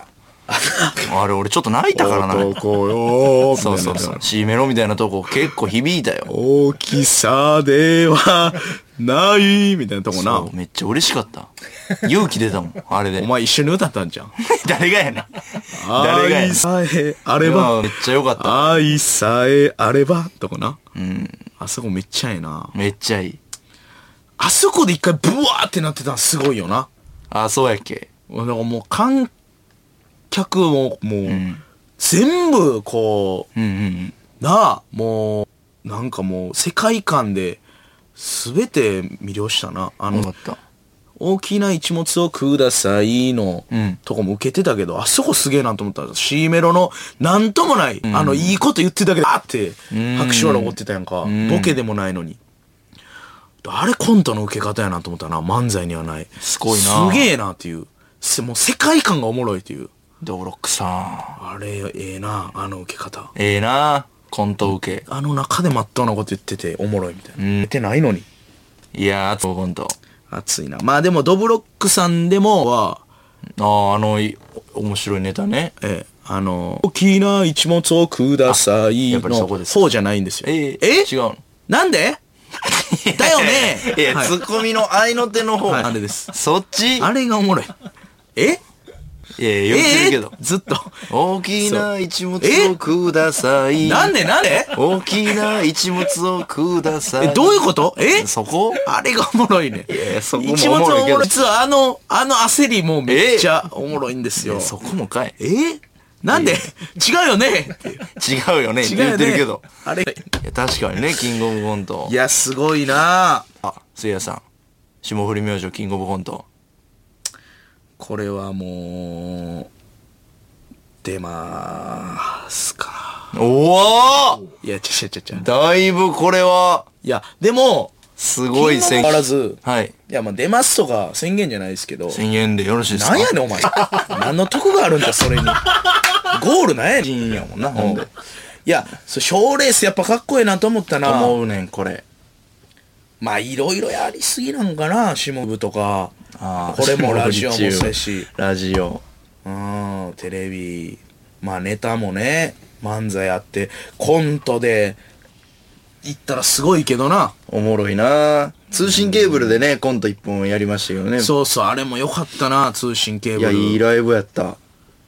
あれ、俺ちょっと泣いたからな。男よそうそうそう。C メロみたいなとこ結構響いたよ。大きさではないみたいなとこなそ。うめっちゃ嬉しかった。勇気出たもん、あれでお。前一緒に歌ったんじゃん。誰がやねん。誰がや。愛さえあれいばや、めっちゃよかった。愛さえあればとこな。あそこめっちゃええな。めっちゃいい。あそこで一回ブワーってなってたのすごいよな。あ、そうやっけ。だからもう観客ももう、全部こうんうんうん。う、なあ、もう、なんかもう世界観で全て魅了したな。あの。大きな一物をくださいの、うんとこも受けてたけど、あそこすげえなと思った C メロの、なんともない、あの、いいこと言ってたけど、あって、拍手笑い起こってたやんか。ボケでもないのに。あれコントの受け方やなと思ったな、漫才にはない。すごいなすげえなっていう。せもう世界観がおもろいっていう。ドロックさん。あれ、ええな、あの受け方。ええなコント受け。あの中でまっとうなこと言ってておもろいみたいな。ん出てないのに。いやー、コント。熱いな。まあでも、ドブロックさんでもは、ああ、あの、い面白いネタね。ええ、あの、大きな一物をくださいのこです方じゃないんですよ。ええ？違うのなんで？だよねいや、はいツッコミの合いの手の方。はいあれですそっち？あれがおもろい。え？いや、言ってるけどえ。ずっと。大きな一物をください。なんでなんで？大きな一物をください。え、どういうこと？え？そこ？あれがおもろいね。いやそこも一おもろいけど物おもろい。実はあの、あの焦りもめっちゃおもろいんですよ。そこもかい。え？なんで？違うよね？違うよね。違う言ってるけど。あれ？いや、確かにね、キングオブコントい。や、すごいなあ、せいやさん。霜降り明星キングオブコント。これはもう、出まーすか。おおいや、ちゃちゃちゃちゃ。だいぶこれは、いや、でも、すごい宣変わらず、はい。いや、まあ出ますとか宣言じゃないですけど、宣言でよろしいですか？なんやねん、お前。何の得があるんだ、それに。ゴールなんやねん。人やもんな、ほんで。いや、そう、賞レースやっぱかっこいいなと思ったな。思うねん、これ。まあ、いろいろやりすぎなんかな、下部とか。これもラジオも霜降り中そうやし。ラジオ。うん、テレビ。まあ、ネタもね、漫才あって、コントで、言ったらすごいけどな。おもろいな通信ケーブルでね、コント一本やりましたけどね。そうそう、あれもよかったな、通信ケーブル。いや、いいライブやった。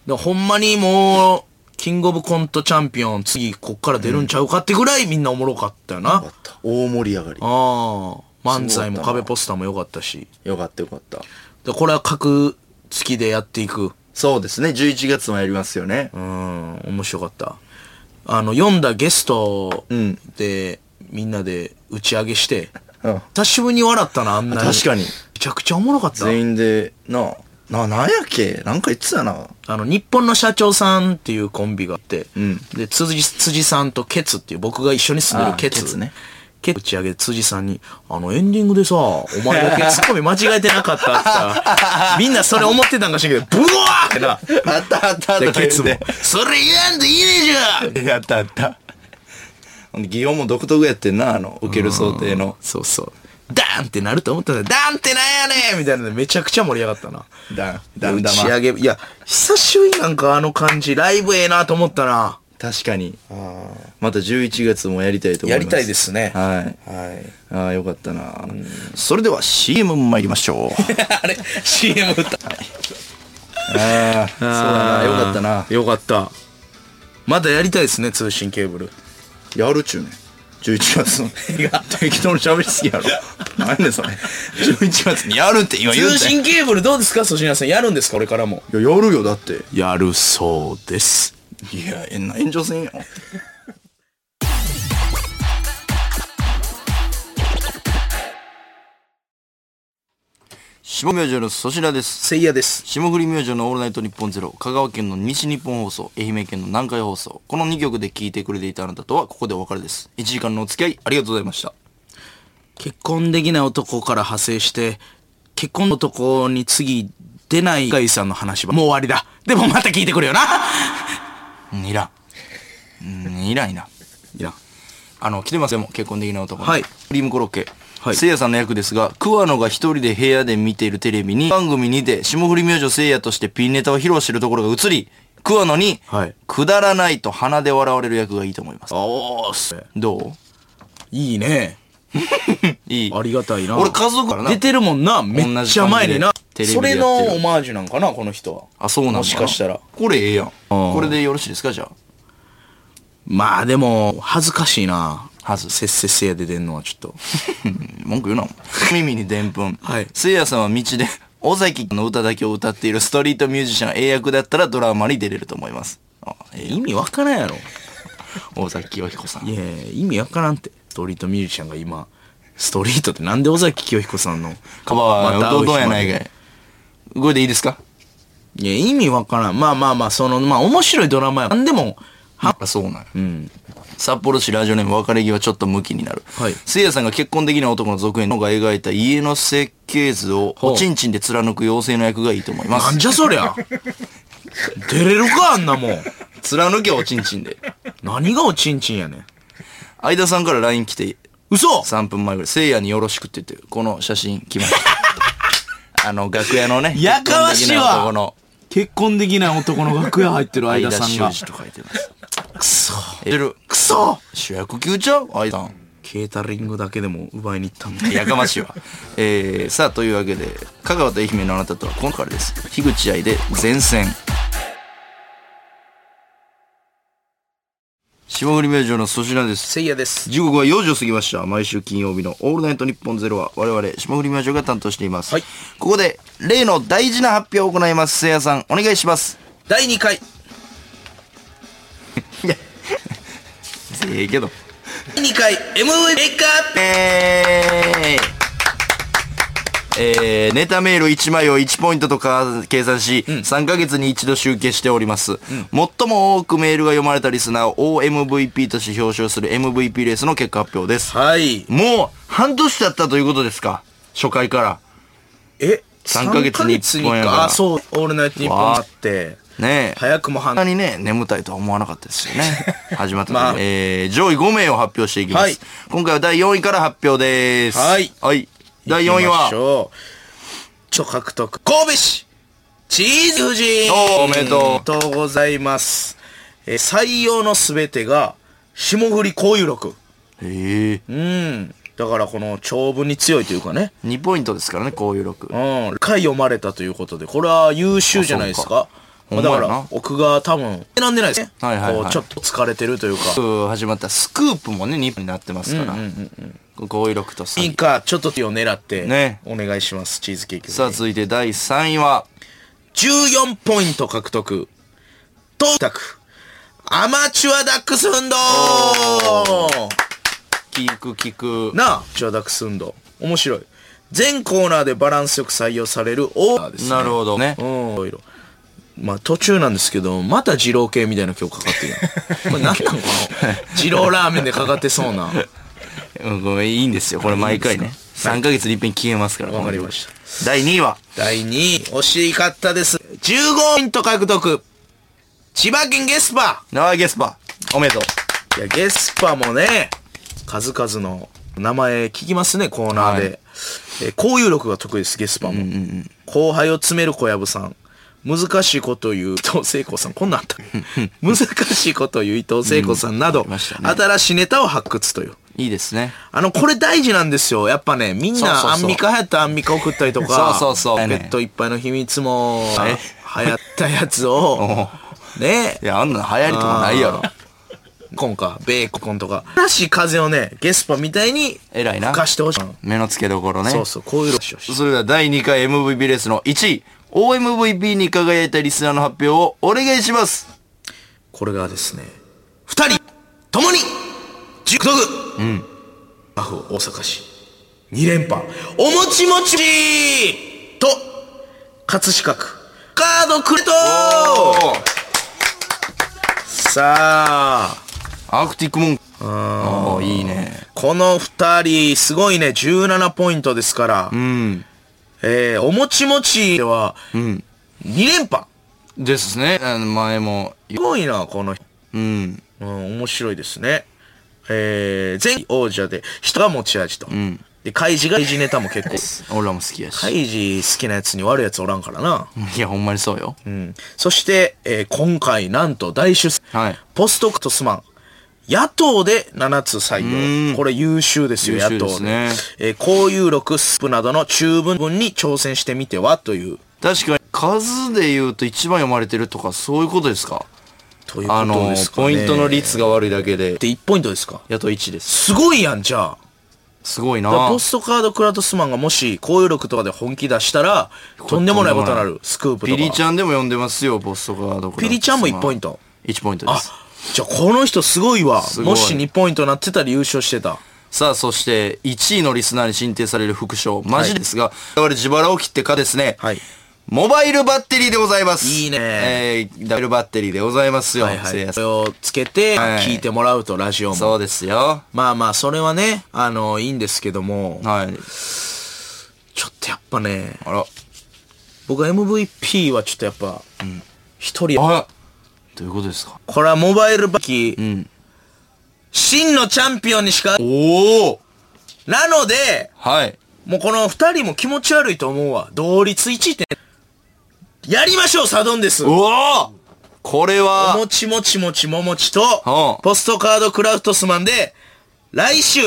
でほんまにもう、キングオブコントチャンピオン、次こっから出るんちゃうかってぐらいみんなおもろかったよな。あ大盛り上がり。あ、漫才も壁ポスターもよかったし。よかったよかった。でこれは格付きでやっていく。そうですね、11月もやりますよね。うん、面白かった。あの、読んだゲストうんで、みんなで打ち上げして、うん。久しぶりに笑ったな、あんなに。確かに。めちゃくちゃおもろかった。全員で、なな、なんやっけ？なんか言ってたな。あの、日本の社長さんっていうコンビがあって、うんで、辻、辻さんとケツっていう僕が一緒に住んでるケツ。あケツね。ケツ打ち上げで辻さんに、あの、エンディングでさ、お前だけツッコミ間違えてなかったってさ、みんなそれ思ってたんかしらんけど、ブワーってな。あったあったあった。でケツも、それ言わんでいいねじゃんやったあった。ほんで、擬音も独特やってんな、あの、受ける想定の。そうそう。ダーンってなると思ったら、ダーンってなんやねんみたいなのでめちゃくちゃ盛り上がったな。だ、だん打だま。ち上げ、いや、久しぶりになんかあの感じ、ライブええなと思ったな。確かに。また11月もやりたいと思います。やりたいですね。はい。はい。ああ、よかったな。それでは CM 参りましょう。あれ ?CM 歌。ああ、そうだな。よかったな。よかった。まだやりたいですね、通信ケーブル。やるっちゅうねん。11月の。適当に喋りすぎやろ。何やねんそれ。11月にやるって今言う通て。い信ケーブルどうですか粗品さん。やるんですかこれからも。や、やるよ、だって。やるそうです。いや、えんな炎上せんよ。下明星の粗品です。せいやです。霜降り明星のオールナイトニッポンゼロ、香川県の西日本放送、愛媛県の南海放送、この2曲で聴いてくれていたあなたとはここでお別れです。1時間のお付き合いありがとうございました。結婚できない男から派生して、結婚の男に次出ないガイさんの話はもう終わりだ。でもまた聞いてくれよな。うんいらん。うんいらんいらん。いや。あの、来てますよ、もう結婚できない男の。はいクリームコロッケ。はいせいやさんの役ですが、桑野が一人で部屋で見ているテレビに、番組にて、霜降り明星せいやとしてピンネタを披露しているところが映り、桑野に、はいくだらないと鼻で笑われる役がいいと思います。おーす。どいいね。う いい。ありがたいな。俺家族からな。出てるもんな。めっちゃ前にな。それのオマージュなんかな、この人は。あ、そうなんだ。もしかしたら。これええやん。んこれでよろしいですかじゃあ？まあでも、恥ずかしいな。はずせっせっせやで出んのはちょっと。文句言うな。耳にでんぷん。はいせいやさんは道で、尾崎の歌だけを歌っているストリートミュージシャン A 役だったらドラマに出れると思います。あ、ええ意味わからんやろ。尾崎清彦さん。いやいや意味わからんって。ストリートミュージシャンが今、ストリートってなんで尾崎清彦さんの。カバは、また会うやないかい。これでいいですか？いや、意味わからん。まあまあまあ、その、まあ面白いドラマや。なんでも、あ、そうなんや。札幌市ラジオネーム別れ際ちょっと向きになる。はいせいやさんが結婚できない男の続編のが描いた家の設計図をほうおちんちんで貫く妖精の役がいいと思いますなん。じゃそりゃ。出れるか、あんなもん。貫けおちんちんで。何がおちんちんやねん。相田さんから LINE 来て、嘘3分前ぐらい、せいやによろしくって言って、この写真来ました。あの、楽屋のね、やかましいわ結婚できない男の結婚できない男の楽屋入ってる相間さんが。田修二と書いてます。くそ。える。くそ主役級ちゃう？相田さん。ケータリングだけでも奪いに行ったんだ。やかましいわ。えー、さあ、というわけで、香川と愛媛のあなたとは今回です。樋口愛で前線。霜降り明星の粗品です。せいやです。時刻は4時を過ぎました。毎週金曜日のオールナイトニッポンゼロは我々、霜降り明星が担当しています。はいここで、例の大事な発表を行います。せいやさん、お願いします。第2回。ええけど。第2回 MVP カえーえーネタメール1枚を1ポイントとか計算し、3ヶ月に一度集計しております、最も多くメールが読まれたリスナーを OMVP として表彰する MVP レースの結果発表です。はい。もう半年経ったということですか？初回から。え？三ヶ月に一本やからあ、そう。オールナイトニッポンあって。ねえ。早くも半にね、眠たいとは思わなかったですよね。始まった時、まあえー、上位5名を発表していきます。はい今回は第4位から発表です。はいはい。第4位は？しょうちょ獲得。神戸市チーズ夫人おめでとうございます。えー採用のすべてが、霜降り交友録。へえ。うん。だからこの長文に強いというかね。2ポイントですからね、こういう録。うん。回読まれたということで、これは優秀じゃないですか。まあだから、奥が多分、選んでないですね。はいはいはいこう、ちょっと疲れてるというか。始まったスクープもね、2になってますから。こういう録とさいいか、ちょっと手を狙って、ねお願いします、チーズケーキ。さあ、続いて第3位は、14ポイント獲得。到達。アマチュアダックス運動聞く聞く。なあ、アマチュアダックス運動。面白い。全コーナーでバランスよく採用されるオーダーですね。なるほどね。うん、いろいろ。まあ途中なんですけど、また二郎系みたいな今日かかってるやん。これ何なんこの、二郎ラーメンでかかってそうな。うん、これいいんですよ。これ毎回ね。3ヶ月に一遍消えますから。わかりました。第2位は、第2位、惜しかったです。15ポイント獲得。千葉県ゲスパナワゲスパ。おめでとう。いや、ゲスパもね、数々の名前聞きますね、コーナーで。はいえー交友録が得意です、ゲスパも。後輩を詰める小籔さん。難しいことを言う伊藤聖子さん。こんなんあった。難しいことを言う伊藤聖子さんなど、ましたね新しいネタを発掘という。いいですね。あの、これ大事なんですよ。やっぱね、みんなそうそうそうアンミカ流行ったアンミカ送ったりとか、そうそうそうペットいっぱいの秘密も、え？流行ったやつを、ねい、や、あんなの流行りとかないやろ。コンか、ベーコンとか。新しい風をね、ゲスパみたいに、偉いな吹。かしてほしい。目の付けどころね。そうそう、こういうのしよし。それでは第2回 MVP レースの1位、OMVP に輝いたリスナーの発表をお願いします。これがですね、二人、ともに、熟読うん。アフ大阪市、二連覇、おもちもちと、葛飾区、カードくれとさあ、アークティックモン。ああ、いいね。この二人、すごいね、17ポイントですから、うん。えー、おもちもちでは、うん。二連覇。ですね。あの前も。すごいな、この人。うん。うん、面白いですね。えー、前王者で、人が持ち味と。で、カイジがカイジネタも結構。俺らも好きやし。カイジ好きなやつに悪いやつおらんからな。いや、ほんまにそうよ。うん。そして、えー今回、なんと大出世。はいポストクトスマン。野党で7つ採うん用。これ優秀ですよ、野党ですねえー、交友録スープなどの中文文に挑戦してみては？という。確かに、数で言うと一番読まれてるとか、そういうことですか？というこあのとです、かね。ポイントの率が悪いだけで、で1ポイントですか？やと1です。すごいやん、じゃあ。すごいなポストカードクラトスマンがもし交友録とかで本気出したら、とんでもないことになる。スクープとか。ピリちゃんでも読んでますよ、ポストカードクラピリちゃんも1ポイント。1ポイントであす。、じゃあこの人すごいわ。いもし2ポイントなってたら優勝してた。さあ、そして、1位のリスナーに進呈される副賞、マジですが、我々自腹を切ってかですね、はい。モバイルバッテリーでございます。いいねえー、ダブルバッテリーでございますよ。はいはい。それをつけて、はい聞いてもらうと、ラジオも。そうですよ。まあまあ、それはね、あの、いいんですけども、はい。ちょっとやっぱね、あら。僕は MVP はちょっとやっぱ、一、人、あどういうことですか？これはモバイルバッキー、ん真のチャンピオンにしか、おおなので、はい。もうこの二人も気持ち悪いと思うわ。同率1位って。やりましょう、サドンデス。うわこれおは、もちもちもちももちとはあ、ポストカードクラフトスマンで、来週、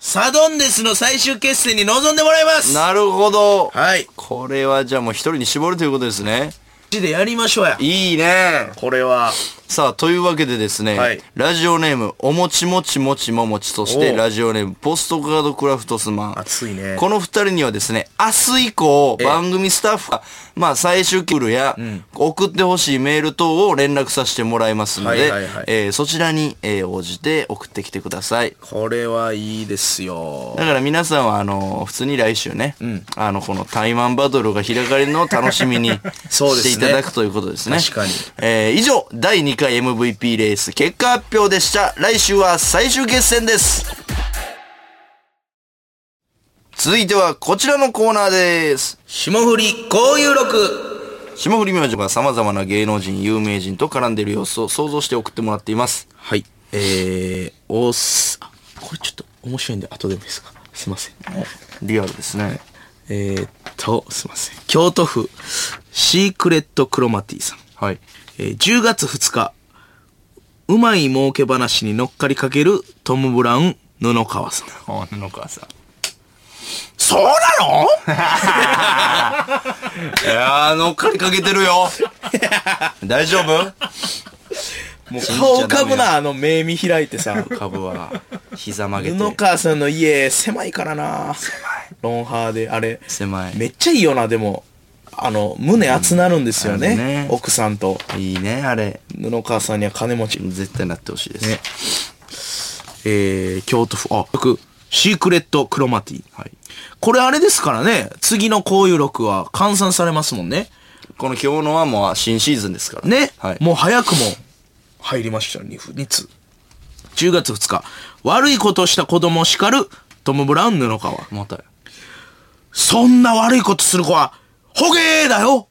サドンデスの最終決戦に臨んでもらいますなるほど。はい。これはじゃあもう一人に絞るということですね。マジでやりましょうや。いいね。これは。さあ、というわけでですね、はいラジオネーム、おもちもちもちももち、そしておうラジオネーム、ポストカードクラフトスマン。熱いねこの二人にはですね、明日以降、え番組スタッフが、まあ、最終クールや、送ってほしいメール等を連絡させてもらいますので、はいはいはいえーそちらに、えー応じて送ってきてください。これはいいですよだ。から皆さんは、あの、普通に来週ね、あの、このタイマンバトルが開かれるのを楽しみに そうですねしていただくということですね。確かにえー以上、第2回 MVP レース結果発表でした。来週は最終決戦です。続いてはこちらのコーナーです。霜降り交友録。霜降り明星が様々な芸能人、有名人と絡んでいる様子を想像して送ってもらっています。はい。えー、おす、あ、これちょっと面白いんで後でもいいですか？すいません。リアルですね。えー、っと、すいません。京都府、シークレットクロマティさん。はい。えー10月2日、うまい儲け話に乗っかりかけるトム・ブラウン、布川さん。あ、布川さん。そうなの？いやー、乗っかりかけてるよ。大丈夫？もう顔かぶな、あの目見開いてさ。株は、膝曲げて。布川さんの家、狭いからな。ロンハーで、あれ。狭い。めっちゃいいよな、でも。あの、胸熱なるんですよね。あるね奥さんと。いいね、あれ。布川さんには金持ち。絶対なってほしいです。ねえー、京都府、あ、僕、シークレットクロマティ。はい。これあれですからね、次の交友録は換算されますもんね。この今日のはもう新シーズンですから。ね。はい。もう早くも入りました、2, 2通。10月2日、悪いことをした子供を叱るトム・ブラウン布川。またよ。そんな悪いことする子は、ホゲーだよ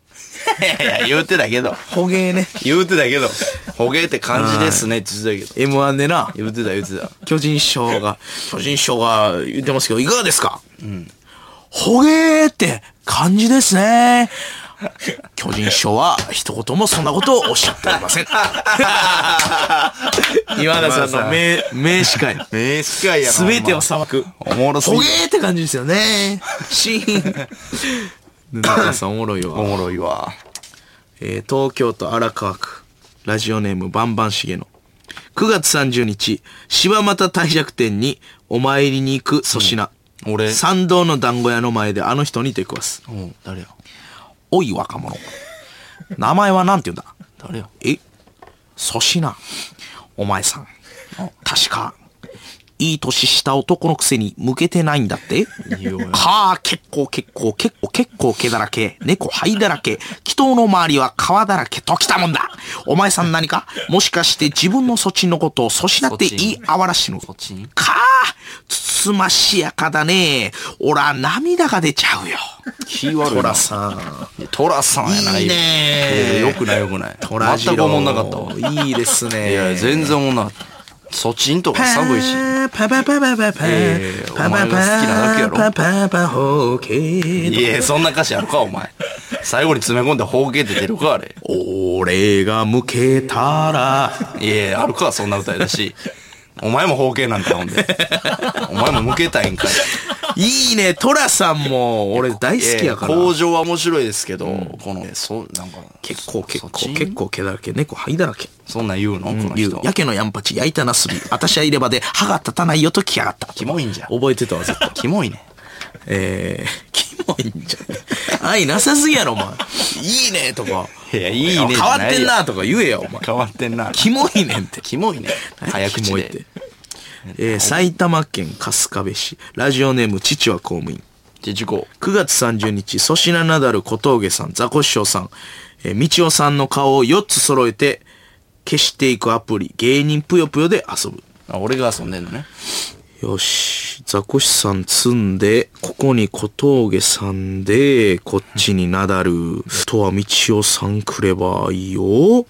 いやいや、言うてたけど。ホゲーね。言うてたけど。ほげって感じですねって言ってたけど。M1 でな、言うてた言うてた。巨人師匠が、巨人師匠が言ってますけど、いかがですか？うん。ホゲーって感じですね。巨人師匠は一言もそんなことをおっしゃっておりません。今田さんの名、名司会。名司会やな。すべてを裁く。おもろすぎホゲーって感じですよね。シーン。布川さんおもろいおわ。もろいわ。えー東京都荒川区。ラジオネームバンバンシゲの。9月30日、柴又帝釈天にお参りに行く粗品。俺。参道の団子屋の前であの人に出くわす。うん、誰や？おい若者。名前はなんて言うんだ？誰や？え？粗品。お前さん。確か、いい年した男のくせに向けてないんだって？はあ、結構結構結構結構毛だらけ、猫灰だらけ、祈祷の周りは皮だらけときたもんだお前さん何か？もしかして自分のそっちのことを粗品って言いあわらしの？かあ、つつましやかだね。おら、涙が出ちゃうよ。気悪いな。さん。トラさんやないいいねよくないよくない。トラジロ全く思んなかったわ。いいですね。いや、全然思んなかった。そっちんとか寒いし。パパパパパパええパパお前が好きなだけやろパパパホーケーいや、そんな歌詞あるか、お前。最後に詰め込んで方形って出るか、あれ。俺が向けたらいや、あるか、そんな歌やだし。お前も方形なんか、ほんで。お前も向けたいんかい。いいね。トラさんも俺大好きやから。工場は面白いですけど、この、そ、なんか、結構結構結構毛だらけ。猫灰だらけ。そんなん言うの？この人。やけのやんぱち焼いたなすび。私はいればで歯が立たないよと来やがった。キモいんじゃん。覚えてたわずっと。キモいね。えー、キモいんじゃん愛なさすぎやろお前いいねとかいや、いいねじ変わってんゃなとか言えよお前変わってんな。キモいねんってキモいね。早口でキモいって。えー埼玉県春日部市ラジオネーム父は公務員じゃあ事故。9月30日、粗品ナダル小峠さん、ザコシショウさん、えー、みちおさんの顔を4つ揃えて消していくアプリ、芸人ぷよぷよで遊ぶ。あ、俺が遊んでんのね。よし、ザコシさん積んで、ここに小峠さんで、こっちにナダル、あとはみちおさん来ればいいよ。よ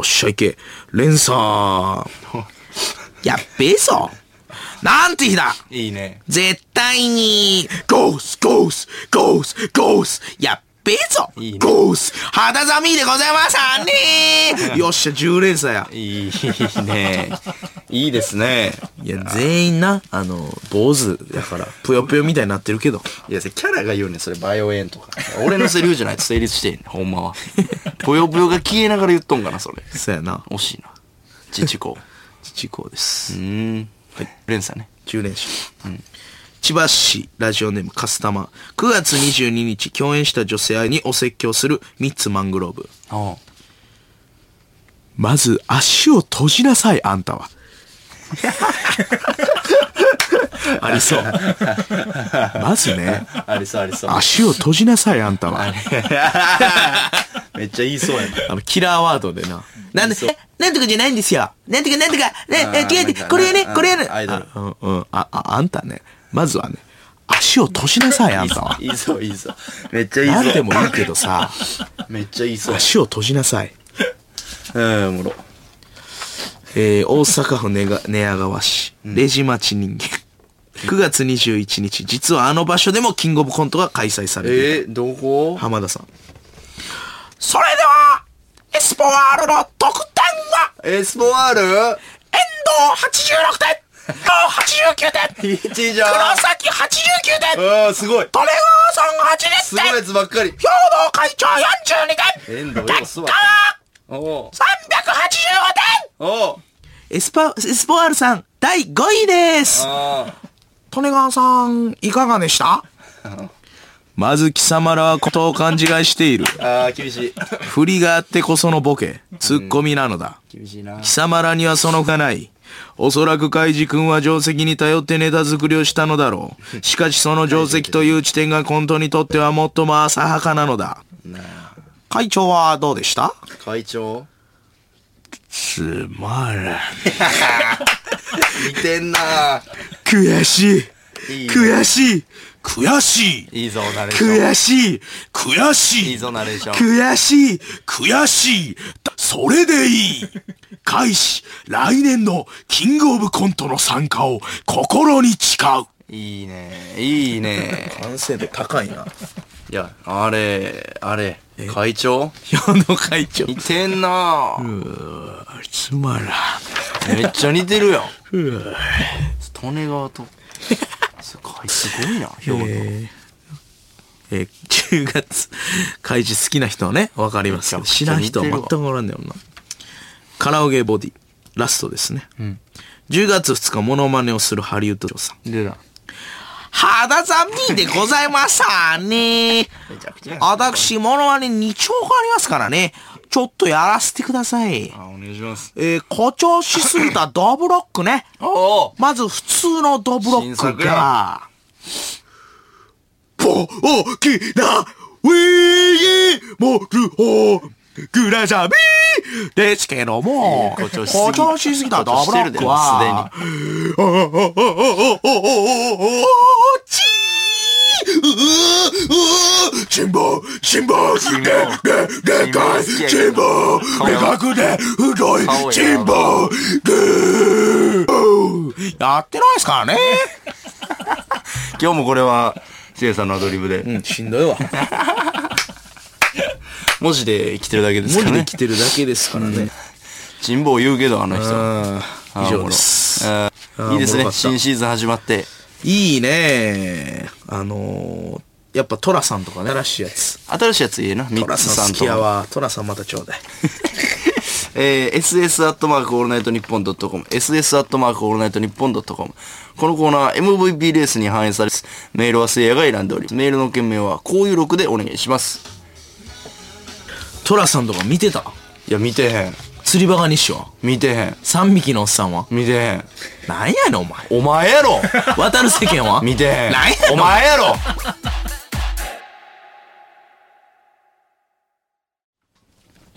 っしゃいけ。レンさん。やっべえぞ。なんて日だいいね。絶対に、ゴース、ゴース、ゴース、ゴース、やっべえぞいいねゴース、肌寒いでございますわね よっしゃ、10連鎖や。いいね。いいですね。いや、全員な、あの、坊主やから、ぷよぷよみたいになってるけど。いや、キャラが言うねんそれ、バイオエンとか。俺のセリフじゃないと成立してんねん、ほんまは。ぷよぷよが消えながら言っとんかな、それ。そうやな。惜しいな。父子。父子です。うーん。はい。連鎖ね。10連勝。千葉市ラジオネームカスタマー。9月22日、共演した女性にお説教するミッツマングローブ。あまず足を閉じなさい、あんたは。ありそう。まずね、あ。ありそうありそう。足を閉じなさい、あんたは。めっちゃ言いそうやな。あの、キラーワードでな。なんで、えなんとかじゃないんですよ。なんとかなんとか、ね、え、違う違う、これやね、これやね。アイドルあうん、うん。あ、あ、あんたね、まずはね、足を閉じなさい、あんたは。いいそう、いいそう。めっちゃいいそう。なんでもいいけどさ、めっちゃいいそう。足を閉じなさい。うん、おもろ。えー、大阪府寝が寝屋川市、レジ町人間。9月21日、実はあの場所でもキングオブコントが開催されて。えー、どこ？浜田さん。それでは、エスポワールの得点は、エスポワール？遠藤86点、89点、?1 じゃん。黒崎89点、ああ、すごい。利川さん80すごいや点、つばっかり。兵藤会長42点、結果座ったはおう385おう点エスパ、エスポワールさん、第5位ですあ利根川さん、いかがでした？まず貴様らはことを勘違いしている。ああ、厳しい。振りがあってこそのボケ、ツッコミなのだ。厳しいな。貴様らにはそのがない。おそらくカイジ君は定石に頼ってネタ作りをしたのだろう。しかしその定石という地点がコントにとっては最も浅はかなのだ。会長はどうでした？会長？つまらん。似てんな悔しい。いいね悔しい。悔しい。いいぞ、ナレーション。悔しい。悔しい。いいぞ、ナレーション。悔しい。悔しい。だそれでいい。開始。来年のキングオブコントの参加を心に誓う。いいね。いいね。完成度高いな。いや、あれ、あれ、会長？矢野会長。似てんなつまらん。めっちゃ似てるやん。利根川と。すごい、すごいな、兵庫と。えーえー10月、開示好きな人はね、わかりますけど、知らん人は全くおらんねんな。カラオケボディ、ラストですね。10月2日、モノマネをするハリウッドさん。出た。肌寒いでございますわね。私、モノマネ2丁がありますからね。ちょっとやらせてください。あ、お願いします。えー誇張しすぎたドブロックね。まず普通のドブロック新作が、大きなウィーモルをグラザビーですけども、誇張しすぎ誇張しすぎたドブロックは、誇あああああああちー辛抱辛抱でででかい辛抱でかくて太い顔や辛抱でやってないですからね。今日もこれは、シエさんのアドリブで、うん、しんどいわ。文字で来てるだけですからね文字で。来てるだけですからね。辛抱言うけど、あの人。うんあ以上です。ああーいいですね。おもろかった新シーズン始まって。いいねあのー、やっぱトラさんとかね、新しいやつ。新しいやついいな。ミトラッツささん好んとか。きやわ。トラさんまたちょうだい。えー、ss アットマークオールナイトニッポンドットコム、ss アットマークオールナイトニッポンドットコム。このコーナーは MVP レースに反映されます。メールはせいやが選んでおります。メールの件名はこういう録でお願いします。トラさんとか見てた？いや、見てへん。釣りバカ日誌は？見てへん。三匹のおっさんは？見てへん。なんやねんお前。お前やろ渡る世間は？見てへんなんやねんお前やろ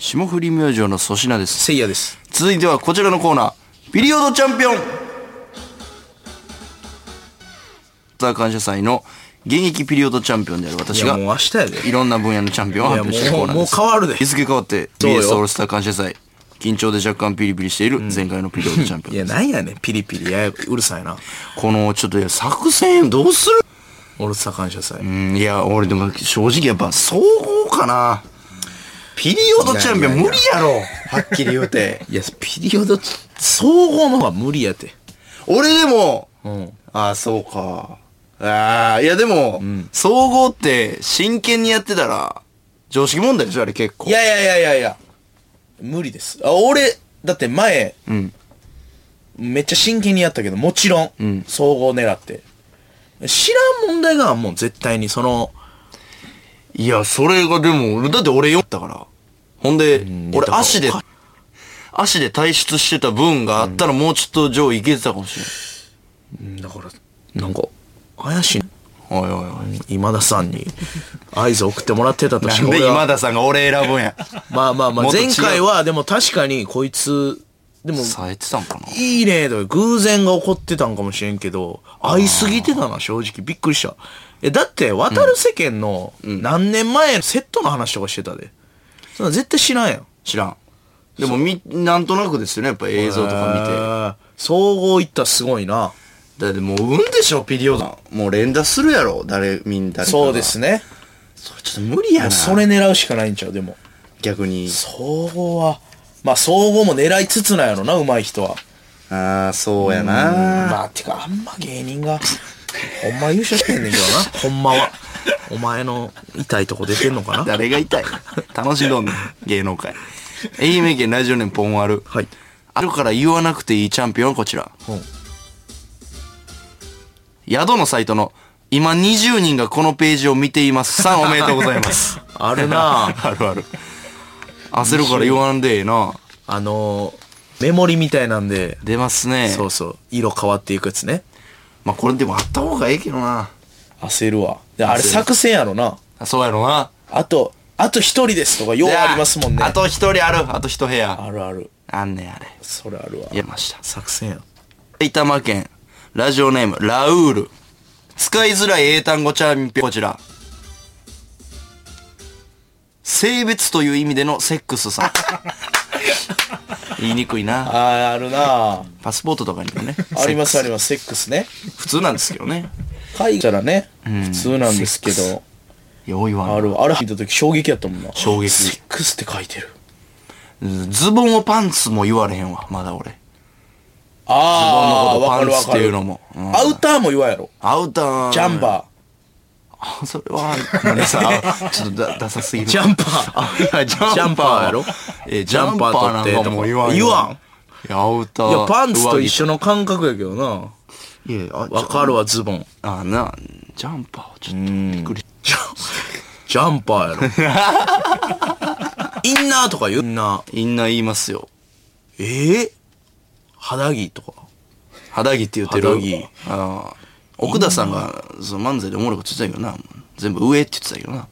霜降り明星の粗品です。せいやです。続いてはこちらのコーナー。ピリオドチャンピオンスター感謝祭の現役ピリオドチャンピオンである私がいやもう明日やで。いろんな分野のチャンピオンを発表していくコーナーです。いやもうもう変わるで日付変わって BS オールスター感謝祭。緊張で若干ピリピリしている前回のピリオドチャンピオンいや、なんやねん。ピリピリ。ややうるさいな。このちょっといや作戦どうする？オールスター感謝祭。うん、いや、俺でも正直やっぱ総合かな。ピリオドチャンピオン無理やろ。はっきり言うて。いや、ピリオド、総合の方が無理やて。俺でも、うん。ああ、そうか。ああ、いやでも、総合って真剣にやってたら、常識問題でしょあれ結構。いやいやいやいやいや。無理です。あ、俺、だって前、うん。めっちゃ真剣にやったけど、もちろん、ん総合狙って。知らん問題がもう絶対にその、いや、それがでも、だって俺読ったから。ほんで、俺足で、足で退出してた分があったらもうちょっと上位いけてたかもしれん。だから、なんか、怪しい。おいおいおい。今田さんに合図送ってもらってたとしなんで今田さんが俺選ぶんや。まあまあまあ、前回はでも確かにこいつ、でも、冴えてたんかな？いいねとか偶然が起こってたんかもしれんけど、会いすぎてたな、正直。びっくりした。え、だって、渡る世間の何年前のセットの話とかしてたで。そんな絶対知らんやん。知らん。でもみ、なんとなくですよね、やっぱ映像とか見て。えー総合行ったらすごいな。だってもう、運でしょ、ピリオド。もう連打するやろ、誰、みんなそうです。ね。それちょっと無理やな。それ狙うしかないんちゃう、でも。逆に。総合は、まあ総合も狙いつつなんやろな、上手い人は。ああ、そうやな。まあ、てか、あんま芸人が、ほんま優勝してんねんけどな、ほんまは。お前の痛いとこ出てんのかな誰が痛い楽しんどんねん、芸能界。愛媛県ラジオネームポンワル。はい。あるから言わなくていいチャンピオンはこちら。うん宿のサイトの、今20人がこのページを見ています。さんおめでとうございます。あるな あるある。焦るから言わんでええな。あのー、メモリみたいなんで、出ますね。そうそう、色変わっていくやつね。まあこれでもあった方がええけどな。焦るわ。であれ作戦やろな。あそうやろな。あと、あと一人ですとか、ようありますもんね。あと一人ある。あと一部屋。あるある。あんねんあれ。それあるわ。いやました。作戦や。埼玉県、ラジオネーム、ラウール。使いづらい英単語チャンピオン、こちら。性別という意味でのセックスさん。言いにくいな。ああ、あるなパスポートとかにもね。ありますあります、セックスね。ス普通なんですけどね。書いたらね、ん普通なんですけセッど、よう言わんある、あれ見た時衝撃やったもんな。衝撃セックスって書いてる。ズボンをパンツも言われへんわ、まだ俺。ああ、ズボンのことわかるわかる。パンツっていうのもうんアウターも言わんやろ。アウター。ジャンバあ、それは、ごめんなさい。あちょっとだダサすぎー。る。ジャンパー。あ、いや、ジャンパー。ジャンパーやろ？え、ジャンパーなんかもう言わんよ。言わんいや、アウター。いや、パンツと一緒。緒の感覚やけどな。いや、あ、わかるわ、ズボン。あ、な、ジャンパーはちょっとびっくり。ジャジャンパーやろ。インナーとか言う？インナー。みんな言いますよ。ええ肌着とか。肌着って言ってる？肌着ああ。奥田さんが、その漫才でおもろいこと言ってたけどな。全部上って言ってたけどな。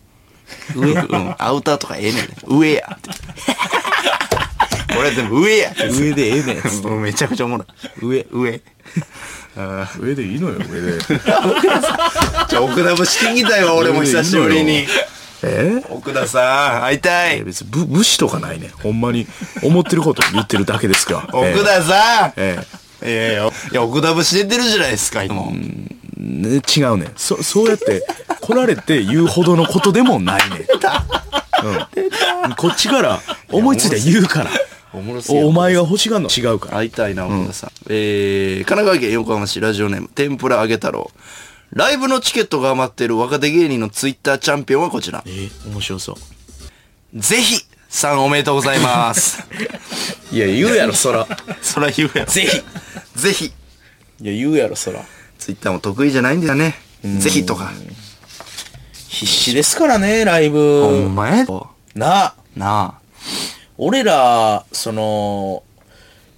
上 うん。アウターとかええねん。上やって。これ全部上や。上でええねん。うんめちゃくちゃおもろい。上。上。上でいいのよ、上で。じゃあ奥田もしてきたよ、俺も久しぶりに。え？奥田さん、会いたい。別に武武士とかないね。ほんまに思ってること言ってるだけですから。奥田さんええ。えいやいや、いや、奥田節出てるじゃないですか、いつも。えね違うねん。そ、そうやって来られて言うほどのことでもないねん。うん。こっちから思いついて言うから。おもろすぎるおお前が欲しがんの違うから。会いたいな、奥田さん。えー、神奈川県横浜市ラジオネーム、天ぷら揚げ太郎。ライブのチケットが余っている若手芸人のツイッターチャンピオンはこちら。えー、面白そう。ぜひ、さんおめでとうございます。いや、言うやろ、そら。そら言うやろ。ぜひ。ぜひ。いや、言うやろ、そら。ツイッターも得意じゃないんだよね。ぜひとか。必死ですからね、ライほブん。まや？なあ。な俺ら、その、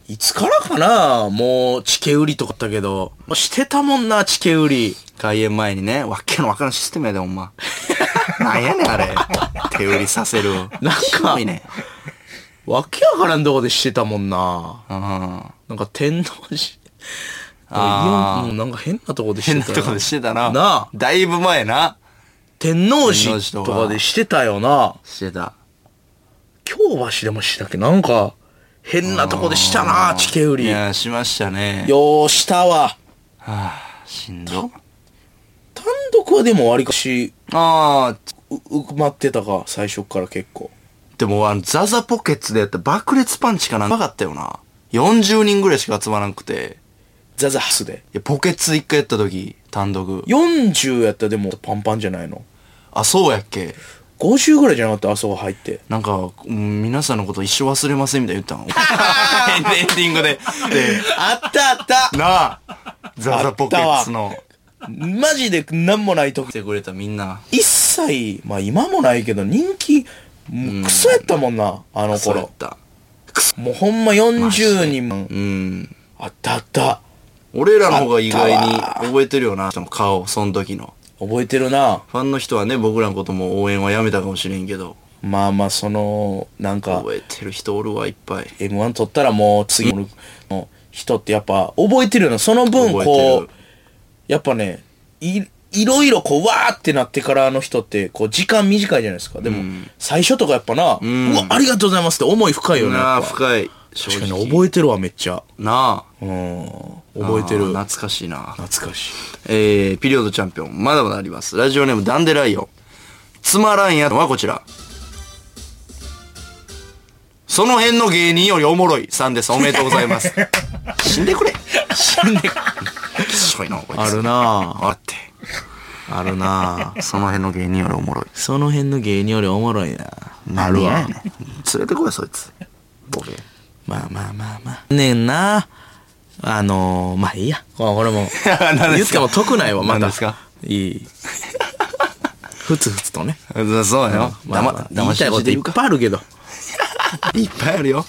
いつからかなもう、チケ売りとかあったけど、もうしてたもんな、チケ売り。あ。開演前にね、わっけのわからんシステムやで、ほんま。なんやねん、あれ。手売りさせる。なんかいね。わけわからんとこでしてたもんな。うん。なんか天王寺。あーもうなんか変なとこでしてた変なとこでしてたな。なあだいぶ前な。天王天王寺とかかでしてたよな。してた。京橋でもしたっけ？なんか、変なとこでしたな、チケ売り。よいや、しましたね。ーしたわ。はあ、しんど。単独はでも割かし、ああ、う、埋まってたか、最初っから結構。でもあの、ザザポケッツでやった爆裂パンチかなんかかったよな。40人ぐらいしか集まらなくて。ザザハスで。いや、ポケッツ一回やった時、単独。40やったらでもパンパンじゃないの？あ、そうやっけ ?50 ぐらいじゃなかった？あそこ入って。なんか、うん皆さんのこと一生忘れませんみたいな言ったの。エンディングで。で、あったあったなあ、ザザポケッツの。マジでなんもない時来てくれたみんな。一切、まあ今もないけど人気、もうクソやったもんな、あの頃。そうやった。もうほんま40人も。うん。あったあった。俺らの方が意外に覚えてるよな、その顔、その時の。覚えてるな。ファンの人はね、僕らのことも応援はやめたかもしれんけど、まあまあその、なんか、覚えてる人おるわ、いっぱい。M1 取ったらもう次の人ってやっぱ覚えてるよな。その分こうる、やっぱね、い、いろいろこう、わーってなってからの人って、こう、時間短いじゃないですか。でも、最初とかやっぱな、うわ、ありがとうございますって思い深いよね。なあ、やっぱ深い。正確か直。に覚えてるわ、めっちゃ。なあ。うん。覚えてる。あー懐かしいな。懐かしい。えー、ピリオドチャンピオン、まだまだあります。ラジオネーム、ダンデライオン。つまらんやつはこちら。その辺の芸人よりおもろいさんです。おめでとうございます。死んでくれ。死んでくれ。きしょいな、こいつ。あるなあって。あるなその辺の芸人よりおもろい。その辺の芸人よりおもろいなあるわ。何やねん連れてこい、そいつ。ボケ。まあまあまあまあ。ねんなあのー、まあいいや。これも、何ですか言っても得ないわ、まだ。何ですか？いい。ふつふつとね。そうやよ。まあまあ、言いたいこといっか。ぱいあるけど。いっぱいあるよ。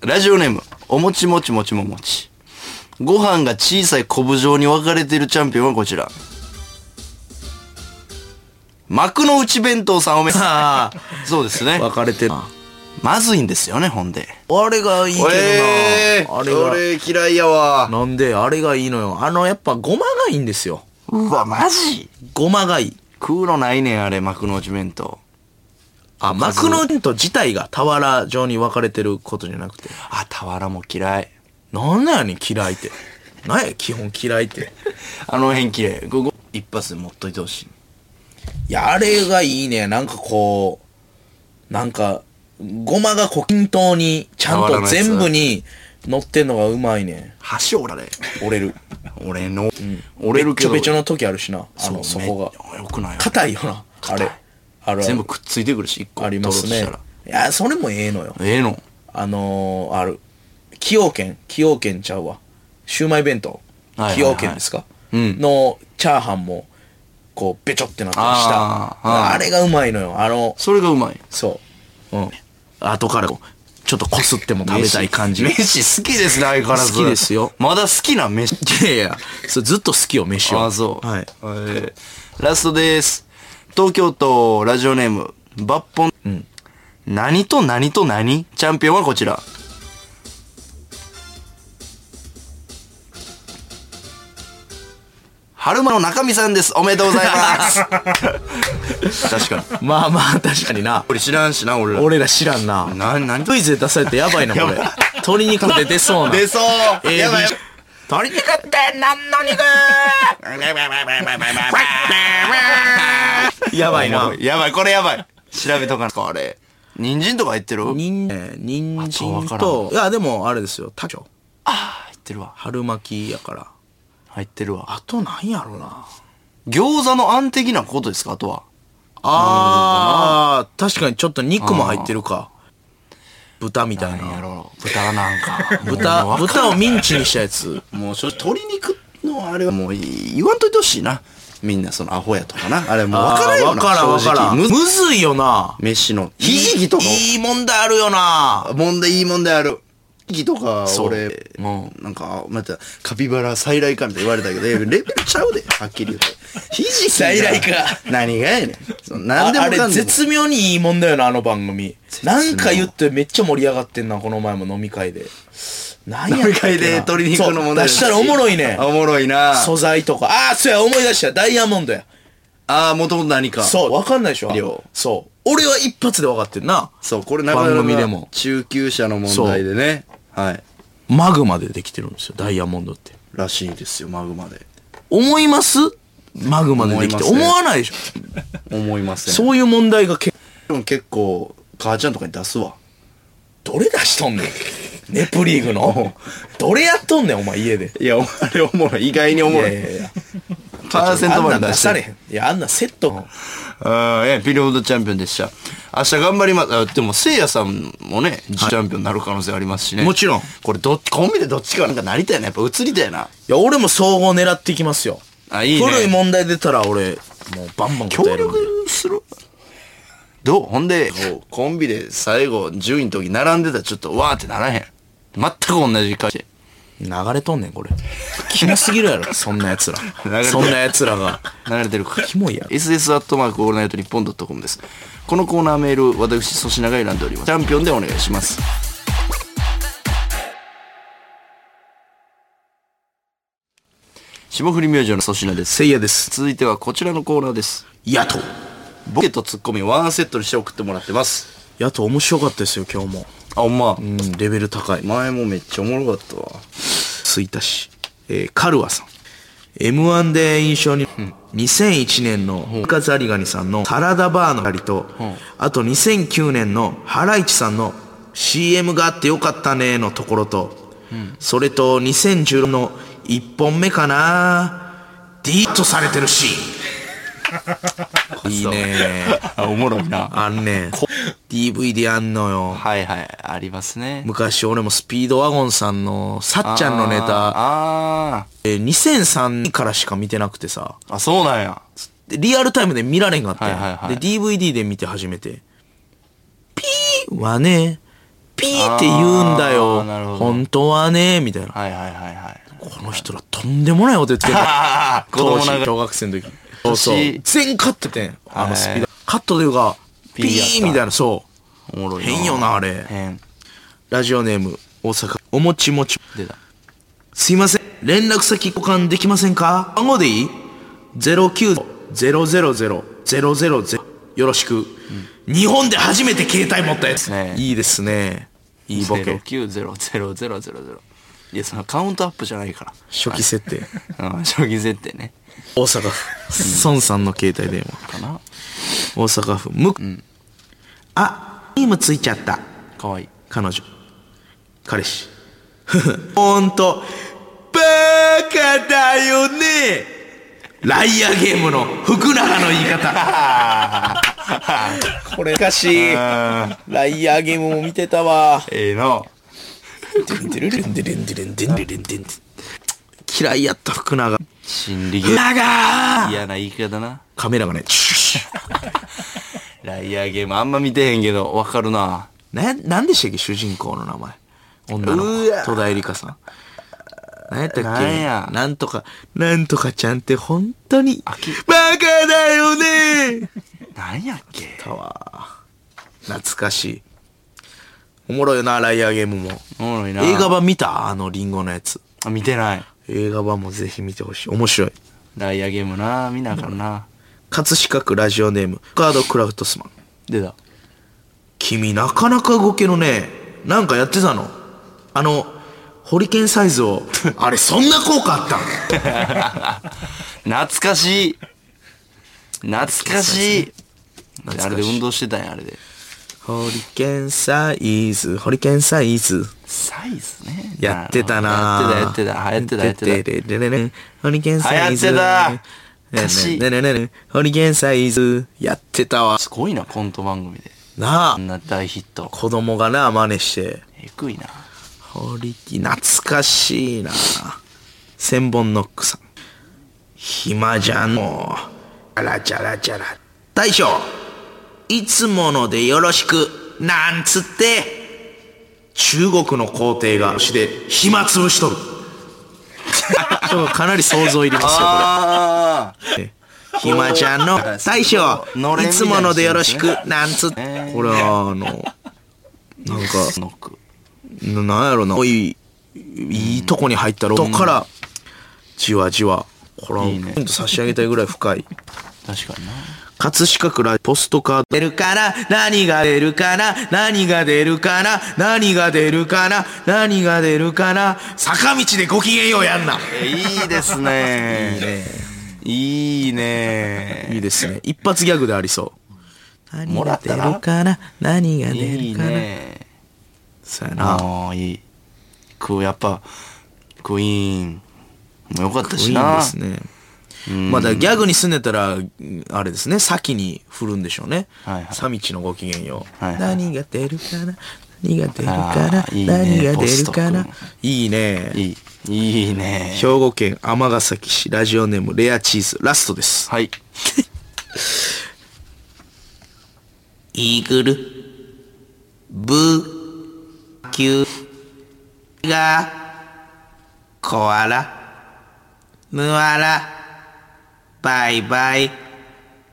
ラジオネーム、おもちもちもちももち。ご飯が小さい昆布状に分かれているチャンピオンはこちら。幕の内弁当さんおめでとう。あそうですねあ、。分かれてる。まずいんですよね、ほんで。あれがいいけどな、えあれが。俺嫌いやわ。なんで、あれがいいのよ。あの、やっぱ、ごまがいいんですよ。うわ、マジ？ごまがいい。食うのないねん、あれ、幕の内弁当。あ、幕のテント自体が俵状に分かれてることじゃなくて。あ、俵も嫌い。なんなんやねん、嫌いって。なんや、基本嫌いって。あの辺嫌い。ここ一発で持っといてほしい。いや、あれがいいね。なんかこう、なんか、ごまがこう均等に、ちゃんと全部に乗ってんのがうまいね。箸折られ。折れる。俺の、折れるけど。べちょべちょの時あるしな。あの、そこが。めよくない硬いよな。あ硬いれ。ある全部くっついてくるし、一個ありますね取ろうとしたら。いや、それもええのよ。ええの？あのー、ある。崎陽軒崎陽軒ちゃうわ。シウマイ弁当。はいはいはい崎陽軒ですか？うんの、チャーハンも、こう、べちょってなってる下。あーあーあれがうまいのよ。あの、それがうまい。そう。うん。後からこう、ちょっとこすっても食べたい感じ。い飯好きですね、相変わらず。好きですよまだ好きな飯。やいや、それずっと好きよ、飯は。あ、そう。はい。えーラストです。東京都ラジオネーム、抜本。ん何と何と何？チャンピオンはこちら。春馬の中身さんです。おめでとうございます。確かに。まあまあ、確かにな。これ知らんしな、俺ら。俺ら知らんな。な、何クイズで出されてやばいな、これ。鶏肉で出そうな。出そうえーやばい鶏肉って何の肉？やばいな。やばい、これやばい。調べとかな。これ。人参とか入ってる？にん、えー人参からんと、いや、でも、あれですよ、タチョ。あ入ってるわ。春巻きやから。入ってるわ。あとなんやろな。餃子の案的なことですかあとは。あー、確かにちょっと肉も入ってるか。豚みたいな。何やろう。豚なんか。豚、豚をミンチにしたやつ。もう、それ鶏肉のあれはもう言わんといてほしいな。みんなそのアホやとかな。あれもう分からんよな。あーわからんわからん。正直むずいよな。飯の。ひじきとか。いい問題あるよな。問題いい問題ある。時とか俺、うんなんかまたカピバラ再来かみたいな言われたけどレベルちゃうではっきり言ってひじき再来か何がやねん何でもああれかんでも絶妙にいいもんだよな、あの番組。なんか言ってめっちゃ盛り上がってんな、この前も飲み会で。何や飲み会で鶏肉の問題出したらおもろいねあ。おもろいな素材とか。ああ、そうや、思い出した。ダイヤモンドや。ああもともと何かそう、わかんないでしょ量。そう。俺は一発で分かってんな。そうこれなかなか番組でも中級者の問題でねはいマグマでできてるんですよ、ダイヤモンドって。らしいですよマグマで思います？マグマでできて。思いますね思わないでしょ。思いませんそういう問題が結構母ちゃんとかに出すわどれ出しとんねん？ネプリーグの？どれやっとんねん、お前家で？いやおあれおもろい意外におもろいいやいやいや。パーセントまで出されへん。いや、あんなセット。ああ、え、ピリオドチャンピオンでした。明日頑張ります。あでも、せいやさんもね、チャンピオンになる可能性ありますしね。もちろん。これ、どっち、コンビでどっちかなんかなりたいな。やっぱ映りたいな。いや、俺も総合狙っていきますよ。あ、いいね。古い問題出たら俺、もうバンバン答え教えるんで。力する？どう？ほんで、コンビで最後、順位の時並んでたらちょっと、わーってならへん。全く同じ感じ。流れとんねん、これ。キモすぎるやろ、そんな奴ら。流れてるそんな奴らが。流れてるか。キモいやろ ss アットマークオールナイトニッポンドットコムです。このコーナーメール、私、粗品が選んでおります。チャンピオンでお願いします。霜降り明星の粗品です。せいやです。続いてはこちらのコーナーです。野党。ボケとツッコミをワンセットにして送ってもらってます。野党面白かったですよ、今日も。あ、ほんまう。ん、レベル高い。前もめっちゃおもろかったわ。吹田市。えー、カルワさん。M1 で印象に、2001年の深津有ガニさんのサラダバーの2人と、あと2009年のハライチさんの CM があってよかったねのところと、それと2016の1本目かなディーッとされてるシーン。いいねあ、おもろいな。あんね DVD あんのよ。はいはい、ありますね。昔俺もスピードワゴンさんのさっちゃんのネタ、あえー2003年からしか見てなくてさ、ーあ、そうなんや。でリアルタイムで見られんかったんやはいはいはいで、DVD で見て初めて、ピーはね、ピーって言うんだあよーなるほ。ど本当はね、みたいな。はいはいはいはい。この人らとんでもないこと言ってる。子供ながら当時小学生の時。そうそう年。全カットてん。あのスピーはド。カットというか、ピピーみたいな、そう。おもろい変よな、あれ。変。ラジオネーム、大阪。おもちもち。出た。すいません。連絡先交換できませんか？番号でいい ?090000000 よろしく、日本で初めて携帯持ったやつ。ねいいですね。いいボケ。090000。いや、そのカウントアップじゃないから。初期設定。うん、初期設定ね。大阪府。孫さんの携帯電話。かな大阪府。む、あ、イームついちゃった。かわいい。彼女。彼氏。ほんと、バカだよねライアーゲームの福永の言い方。これ、しかし、ライアーゲームも見てたわ。ええの。嫌いやった福永。心理ゲー永嫌な言い方だな。カメラがね、ライアーゲームあんま見てへんけど、わかるな。な、なんでしたっけ主人公の名前。女の。戸田恵梨香さん。何やったっけなんとか、なんとかちゃんって本当に、バカだよねなんやっけたわ。懐かしい。おもろいよな、ライアーゲームも。おもろいな。映画版見た？あのリンゴのやつ。あ見てない。映画版もぜひ見てほしい。面白い。ライアーゲームな。見なあかんな。葛飾区ラジオネーム、カードクラフトスマン。出た。君なかなか動けるね。なんかやってたの？あの、ホリケンサイズを、あれそんな効果あったん懐かしい。懐かしい。懐かしいあれで運動してたんや、あれで。ホリケンサイズ、ホリケンサイズ。サイズね。やってたなやってた、やってた、やってた、やってた。てててててホリケンサイズ。流行ってたね歌詞ねねねねホリケンサイズ。やってたわ。すごいな、コント番組で。なあ。あんな大ヒット。子供がな、真似して。えぐいな。ホリキ、懐かしいな。千本ノックさん。暇じゃんもう。チャラチャラチャラ。大将、いつものでよろしく、なんつって。中国の皇帝が牛で暇つぶしとる。かなり想像いりますよ、こあれ。ひまちゃんの大将いつものでよろしく人、なんつって。これは、あの、なんか。ななんやろな、いい、いいとこに入ったロットから、じわじわ。これは、いいねほんと差し上げたいぐらい深い。確かにな。葛飾区ラポストカード。出るかな何が出るかな？何が出るかな？何が出るかな？何が出るかな？坂道でご機嫌ようやんな。えいいですね。いいね。いいですね。一発ギャグでありそう。何が出もらったらるかな？何が出るかな？ね。そうやな。ああ、いい。クー、やっぱ、クイーンもよかったしな。ですね。まあだギャグに住んでたら、うんあれですね、先に振るんでしょうね。はいはいサミチのご機嫌よう。はいはい何が出るかな？何が出るかな？ね何が出るかな？いいね。いい。いいね。兵庫県尼崎市ラジオネームレアチーズラストです。はい。イーグル、ブー、キュー、が、コアラ、ヌアラ、バイバイ、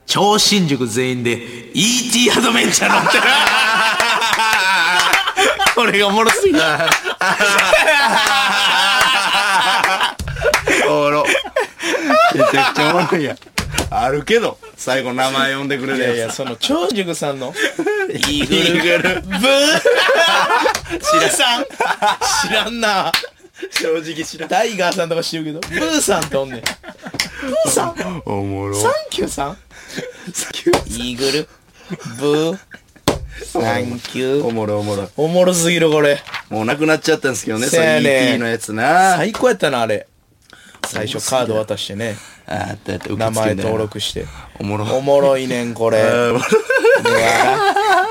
超新塾全員で ET アドベンチャー乗ってる。これがおもろすぎた。おもろ。めちゃくちゃおもろいやん。あるけど、最後名前呼んでくれるやつ。いや、その超塾さんの、イーグル、ブー、知らさん。知らんな。正直知らん。タイガーさんとか知るけど、ブーさんっておんねん。ブーさん？おもろ。サンキューさん？イーグル、ブー、サンキュー。おもろおもろ。おもろすぎるこれ。もうなくなっちゃったんですけどね、そせやのねのやつな。最高やったな、あれ。最初カード渡してね。あったあった。名前登録。録して。おもろ。おもろいねん、これ。うわ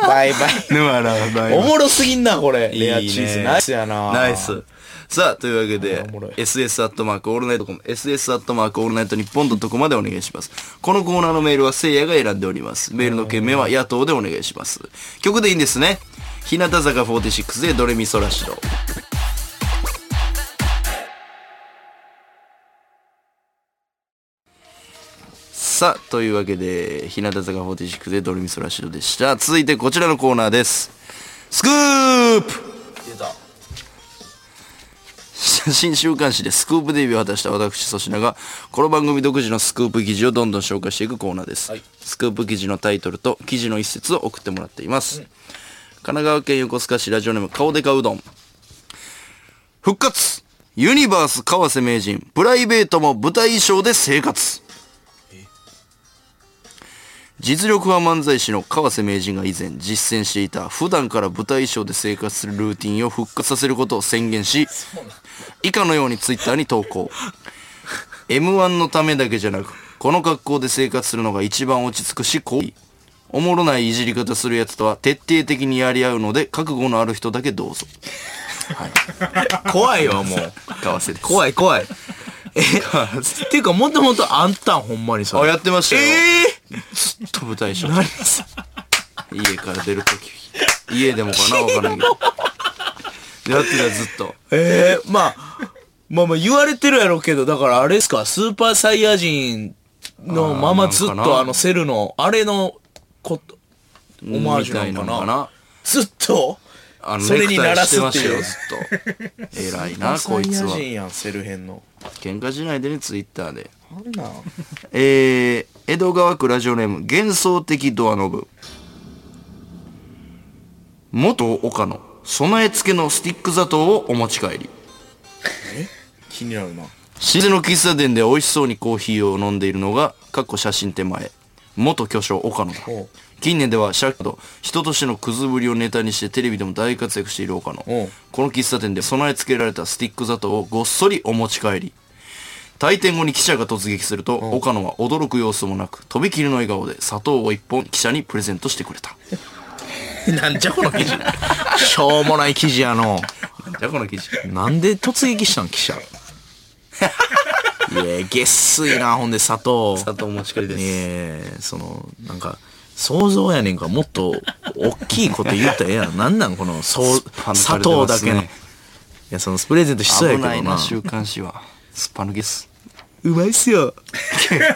バイバイ。ぬわらバイバイおもろすぎんな、これ。いいねレアチーズ。ナイスやな。ナイス。さあ、というわけで ss アットマークオールナイトコム、ss アットマークオールナイトニッポンドットコムまでお願いします。このコーナーのメールはせいやが選んでおります。メールの件名は野党でお願いします。曲でいいんですね。日向坂46でドレミソラシド。さあ、というわけで、日向坂46でドレミソラシドでした。続いてこちらのコーナーです。スクープ写真週刊誌でスクープデビューを果たした私粗品がこの番組独自のスクープ記事をどんどん紹介していくコーナーです、スクープ記事のタイトルと記事の一節を送ってもらっています、神奈川県横須賀市ラジオネーム顔でかうどん。復活!ユニバース川瀬名人プライベートも舞台衣装で生活実力派漫才師の川瀬名人が以前実践していた普段から舞台衣装で生活するルーティンを復活させることを宣言し以下のようにツイッターに投稿 m 1のためだけじゃなくこの格好で生活するのが一番落ち着くしこうおもろないいじり方するやつとは徹底的にやり合うので覚悟のある人だけどうぞ怖いわ、もう。川瀬です怖い、怖い。え、っ ていうか、もともとあんたん、ほんまにそあれ。やってましたよ、えずっと舞台衣装何？さ家から出るとき家でもかな？わからんけど。やってたずっと。えー、まあ、まあまあ言われてるやろうけど、だからあれですか、スーパーサイヤ人のままずっとあのセルの、あれのこと、オマージュなのかな？みたいのかな？ずっと？あのそれに鳴らすっていう。ずっと。偉いなこいつは。人やん、セル編の。喧嘩しないでねツイッターで。あんな。ん。えー、江戸川区ラジオネーム幻想的ドアノブ。元岡野備え付けのスティック砂糖をお持ち帰り。気になるな。老舗の喫茶店で美味しそうにコーヒーを飲んでいるのがかっこ写真手前元巨匠岡野だ。近年ではシャッと人としてのくずぶりをネタにしてテレビでも大活躍している岡野。この喫茶店で備え付けられたスティック砂糖をごっそりお持ち帰り。退店後に記者が突撃すると岡野は驚く様子もなくとびきりの笑顔で砂糖を一本記者にプレゼントしてくれた。なんじゃこの記事。しょうもない記事やの。じゃあこの記事。なんで突撃したん記者。いや、げっすいな、ほんで砂糖。砂糖お持ち帰りですええその、なんか、想像やねんから、もっと、大きいこと言ったらええやん。なんなんこの、そう、砂糖だけの。いや、その、プレゼントしそうやけどな。危ないな、週刊誌は。スパ抜けっす。うまいっすよ。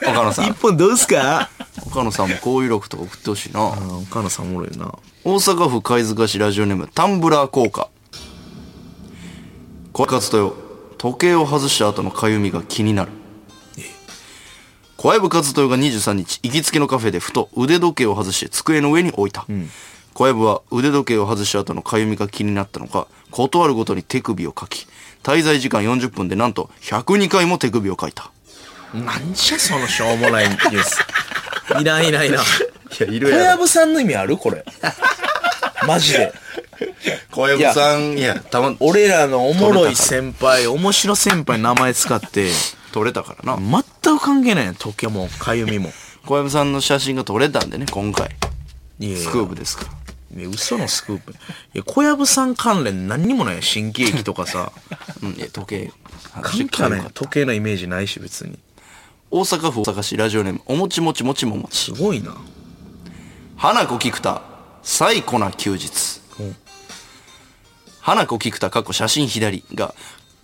岡野さ一ん。本どうすか？岡野さんもこういう録とか送ってほしいな。あ岡野さんおもろいな。大阪府貝塚市ラジオネームタンブラー効果小籔勝豊時計を外した後のかゆみが気になる小籔勝豊が23日行きつけのカフェでふと腕時計を外して机の上に置いた、小籔は腕時計を外した後のかゆみが気になったのか断るごとに手首をかき滞在時間40分でなんと102回も手首をかいたなんじゃそのしょうもないニュース。いらんいらんいらん。いやいる小籔さんの意味あるこれ。マジで。小籔さんいやたま俺らのおもろい先輩、面白先輩の名前使って、取れたからな全く関係ないやん。時計も、かゆみも。小籔さんの写真が撮れたんでね今回スクープですからいや嘘のスクープ。いや、小籔さん関連何にもないよ新喜劇とかさ。うん、いや時計。関係ない。時計のイメージないし、別に。大阪府大阪市ラジオネーム、おもちもちもちももち。すごいな。花子菊田、最古な休日。うん花子菊田過去写真左が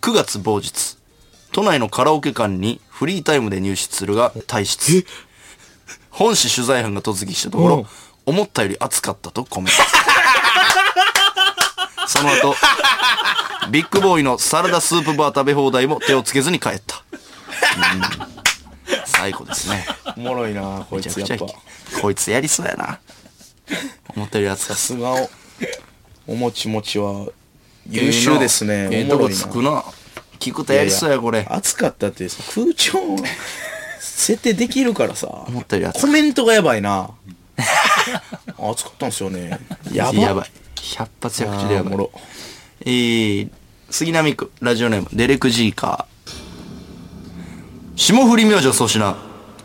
9月某日。都内のカラオケ館にフリータイムで入室するが退出。本誌取材班が突撃したとこうんろ、思ったより暑かったとコメント。その後、ビッグボーイのサラダスープバー食べ放題も手をつけずに帰った。うん最高ですね。おもろいな、こいつやっぱ。こいつやりそうやな。思ったより。さすがお、おもちもちは、優秀ですね。ええとこつくな。聞くとやりそうや、これ。暑かったってさ空調設定できるからさ思ったより暑いコメントがやばいな暑かったんすよねやばやばい。百発百中でやばいえー、杉並区、ラジオネーム、デレク・ジーカー。霜降り明星粗品。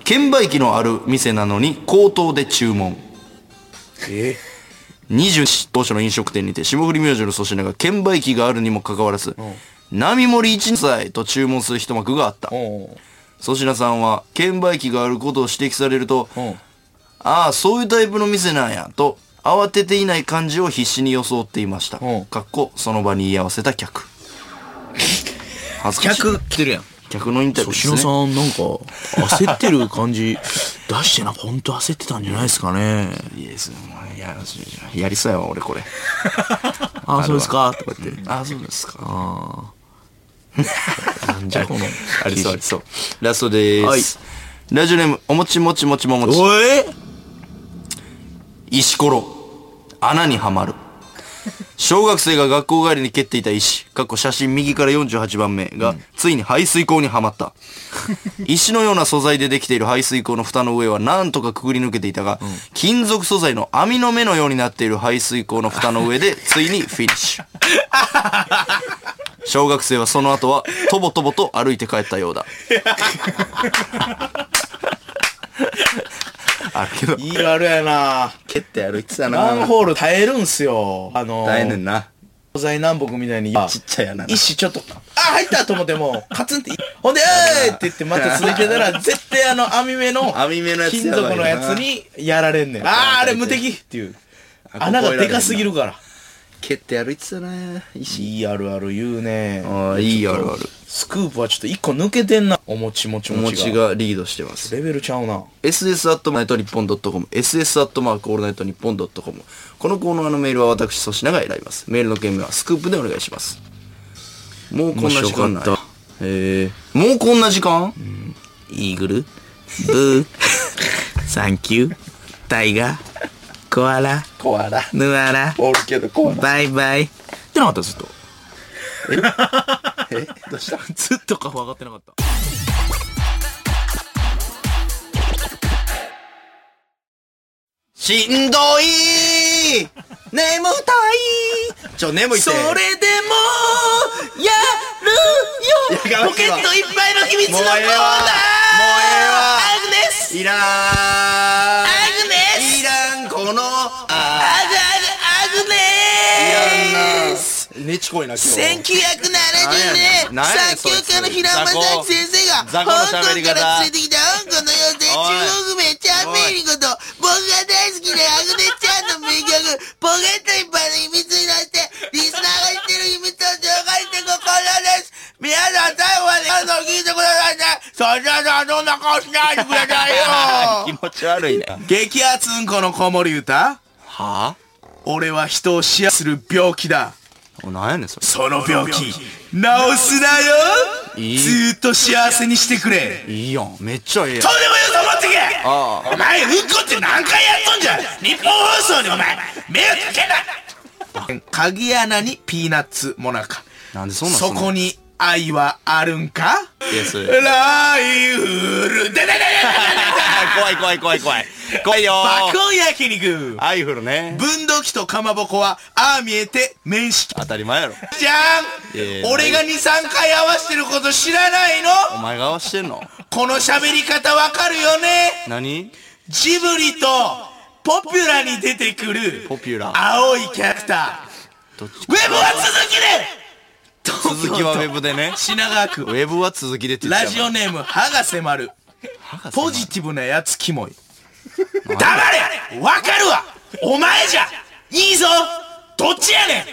券売機のある店なのに口頭で注文。え？20当初の飲食店にて霜降り明星の粗品が券売機があるにもかかわらず、並盛り1歳と注文する一幕があった。粗品さんは券売機があることを指摘されると、うんああ、そういうタイプの店なんや、と、慌てていない感じを必死に装っていました。うんかっこ、その場に居合わせた客。恥ずかしい。客来てるやん客のインタビュー粗ですね。品さんなんか焦ってる感じ出してな本当焦ってたんじゃないですかねいいですね。もうややりそうやわ、俺これ。ああそうですか？とか言ってああ、そうですか。なんじゃこのありそうありそう。ラストでーす。はいラジオネーム、おもちもちもちももち。おい石ころ。穴にはまる。小学生が学校帰りに蹴っていた石、過去写真右から48番目が、ついに排水溝にはまった。石のような素材でできている排水溝の蓋の上はなんとかくぐり抜けていたが、金属素材の網の目のようになっている排水溝の蓋の上で、ついにフィニッシュ。小学生はその後は、とぼとぼと歩いて帰ったようだ。あるけど、いいあるやな。蹴って歩いてたマンホール耐えるんすよ。あの大変ねんな。東西南北みたいに。ちっちゃい穴な。石ちょっと。あ入ったと思ってもカツンってほんで「えーい!」って言ってまた続いてたら 絶対あの網目の網目のやつ金属のやつにやられんねん。あああれ無敵っていう。穴がでかすぎるから蹴って歩いてたな石。いいあるある言うねああ、いいあるある。スクープはちょっと一個抜けてんなお餅もちおもちがリードしてます。レベルちゃうな ss アットマークニッポンドットコム ss アットマークオールナイトニッポンドットコムこのコーナーのメールは私粗品が選びますメールの件名はスクープでお願いしますもうこんな時間ないへえもうこんな時間、イーグルブーサンキュータイガーコアラコアラ。ヌアラおるけどコアラ。バイバイってなかったずっと。え？どうした？ずっと顔上がってなかった。しんどい。眠たい。ちょ眠いそれでもやるよ。ポケットいっぱいの秘密のコーナー。もうええわ。もうええわ。アグネス。いらんねちこいな今日1970年作曲家の平間崎先生が香港から連れてきた香港の妖精中国名チャンメイリンこと僕が大好きなポケットいっぱいの秘密になって、リスナーが言ってる秘密を紹介していくコーナーです。皆さん最後まで感想聞いてくださいね。そんなさんそんな顔しないでください気よ。持ち悪いね。激アツんこの子守歌は俺は人を幸せする病気だ。ぁなんやねん、それ。その病気、治すなよいいずーっと幸せにしてくれ。いいやん。めっちゃええやんと。んでもよそ持ってけあお前、うんこって何回やっとんじゃ日本放送にお前、目をつけな鍵穴にピーナッツもなか。なんでそんなんそこに愛はあるんか？いやそれライフル、でででで怖い怖い怖い怖い。怖いよ。バー。コン焼肉アイフルね。分度器とかまぼこは、ああ見えて面識。当たり前やろ。じゃん。俺が2、3回合わせてること知らないの？お前が合わしてんの？この喋り方わかるよね？何？ジブリとポピュラに出てくるポピュラ。青いキャラクター。ウェブは続きで続きはウェブでね。品川区ウェブは続きでって言っラジオネーム歯が迫る。ポジティブなやつキモい。黙れわかるわ。お前じゃ。いいぞ。どっちやねん。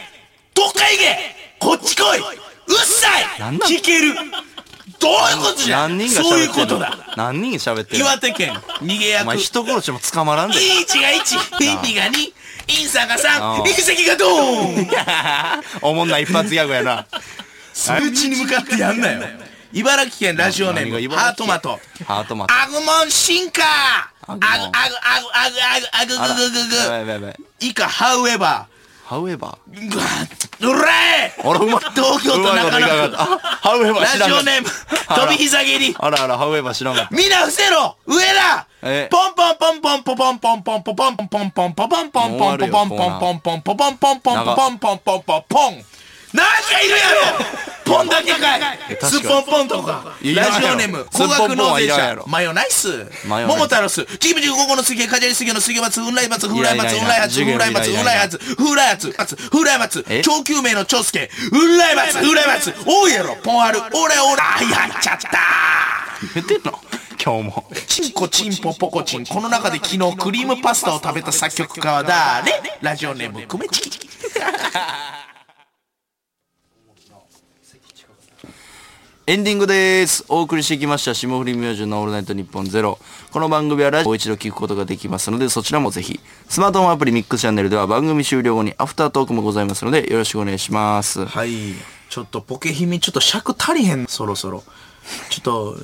どっか行け。こっち来い。うっさい。聞けるどういうことじゃ何人がそうい喋ってんの？うことだ何人が喋ってんの？岩手県逃げ役お前人殺しも捕まらんで。1が1、2が2、インさんがあ3、あ隕石がドーンおもんない一発ギャグやな。数値に向かってやんなよ。茨城県ラジオネーム、ハートマト。ハートマト。アグモン進化アグ、アグ、アグ、アグ、アグ、アグ、アグ、グググ。以下、ハウエバー。ぐわうれー。あら、うまい。東京都うまいこといかなか中野区ハウエバー知らんジオネーム、飛び膝蹴り。あらあら、ハウエバー知らんかった。みんな伏せろ上だえ？ポンポンポンポンポポンポンポンポポンポンポンポンポポンポンポンポポンポンポンポンポポンポンポンポポンポンポンポンポンなんかいるやろポンだけかいスッポンポンとかいらんやろラジオネームスッ高額ポンポン納税者はいらんやろ。マヨナイス。マヨナイス。桃太郎スチキムチキ午後の杉カジャリ杉の杉松雲来松風来松いらんいらん雲来発風来松いらん雲来発風来発発風来松え？超救命の長介。雲来松風来松多いやろポンある俺俺。あやっちゃった。言ってんの今日も。チンコチンポポコチン。この中で昨日クリームパスタを食べた作曲家は誰？ラジオネーム、クメチキ。エンディングです。お送りしてきました、霜降り明星のオールナイトニッポンゼロ。この番組はラジオを一度聞くことができますので、そちらもぜひ。スマートフォンアプリミックスチャンネルでは番組終了後にアフタートークもございますので、よろしくお願いします。はい。ちょっとポケヒミ、ちょっと尺足りへん。そろそろ。ちょっと、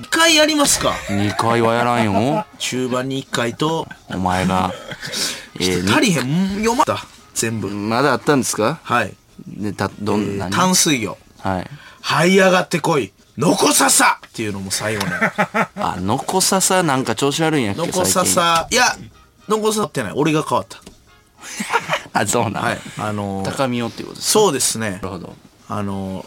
一回やりますか。2回はやらんよ。中盤に一回と、お前が。えー足りへん。読まった。全部。まだあったんですか？はい。で、た、どんなに淡水魚。はい。這い上がってこい。残ささっていうのも最後ね。あ、のこささなんか調子悪いんやっけ残さ。さ。いや、残さってない。俺が変わった。あ、そうなん。はい。あのー高みよっていうことですそうですねな。るほど。あの、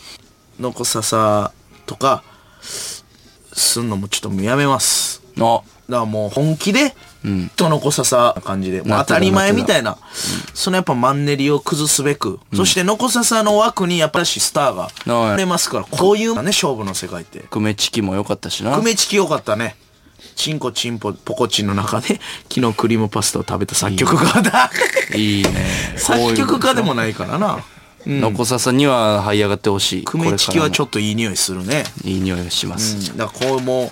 のこささとか、すんのもちょっともうやめます。あ、だからもう本気で、とのこささな感じで、もう当たり前みたいな、そのやっぱマンネリを崩すべく、そしてのこささの枠にやっぱりスターがはい生れますから、こういうね、勝負の世界って。クメチキも良かったしな。クメチキよかったね。チンコチンポポコチンの中で、昨日クリームパスタを食べた作曲家だ。いいね。作曲家でもない。からな。のこささには這い上がってほしい。クメチキはちょっっといい匂いするね。といい匂いがします。うんだからこうも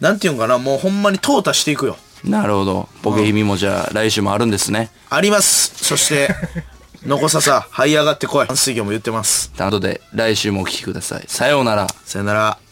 う、なんていうんかな、もうほんまに淘汰していくよ。なるほど。ポケヒミもじゃあ来週もあるんですね。あります。そして、のこささ、這い上がってこい。淡水魚も言ってます。なので来週もお聞きください。さようなら。さよなら。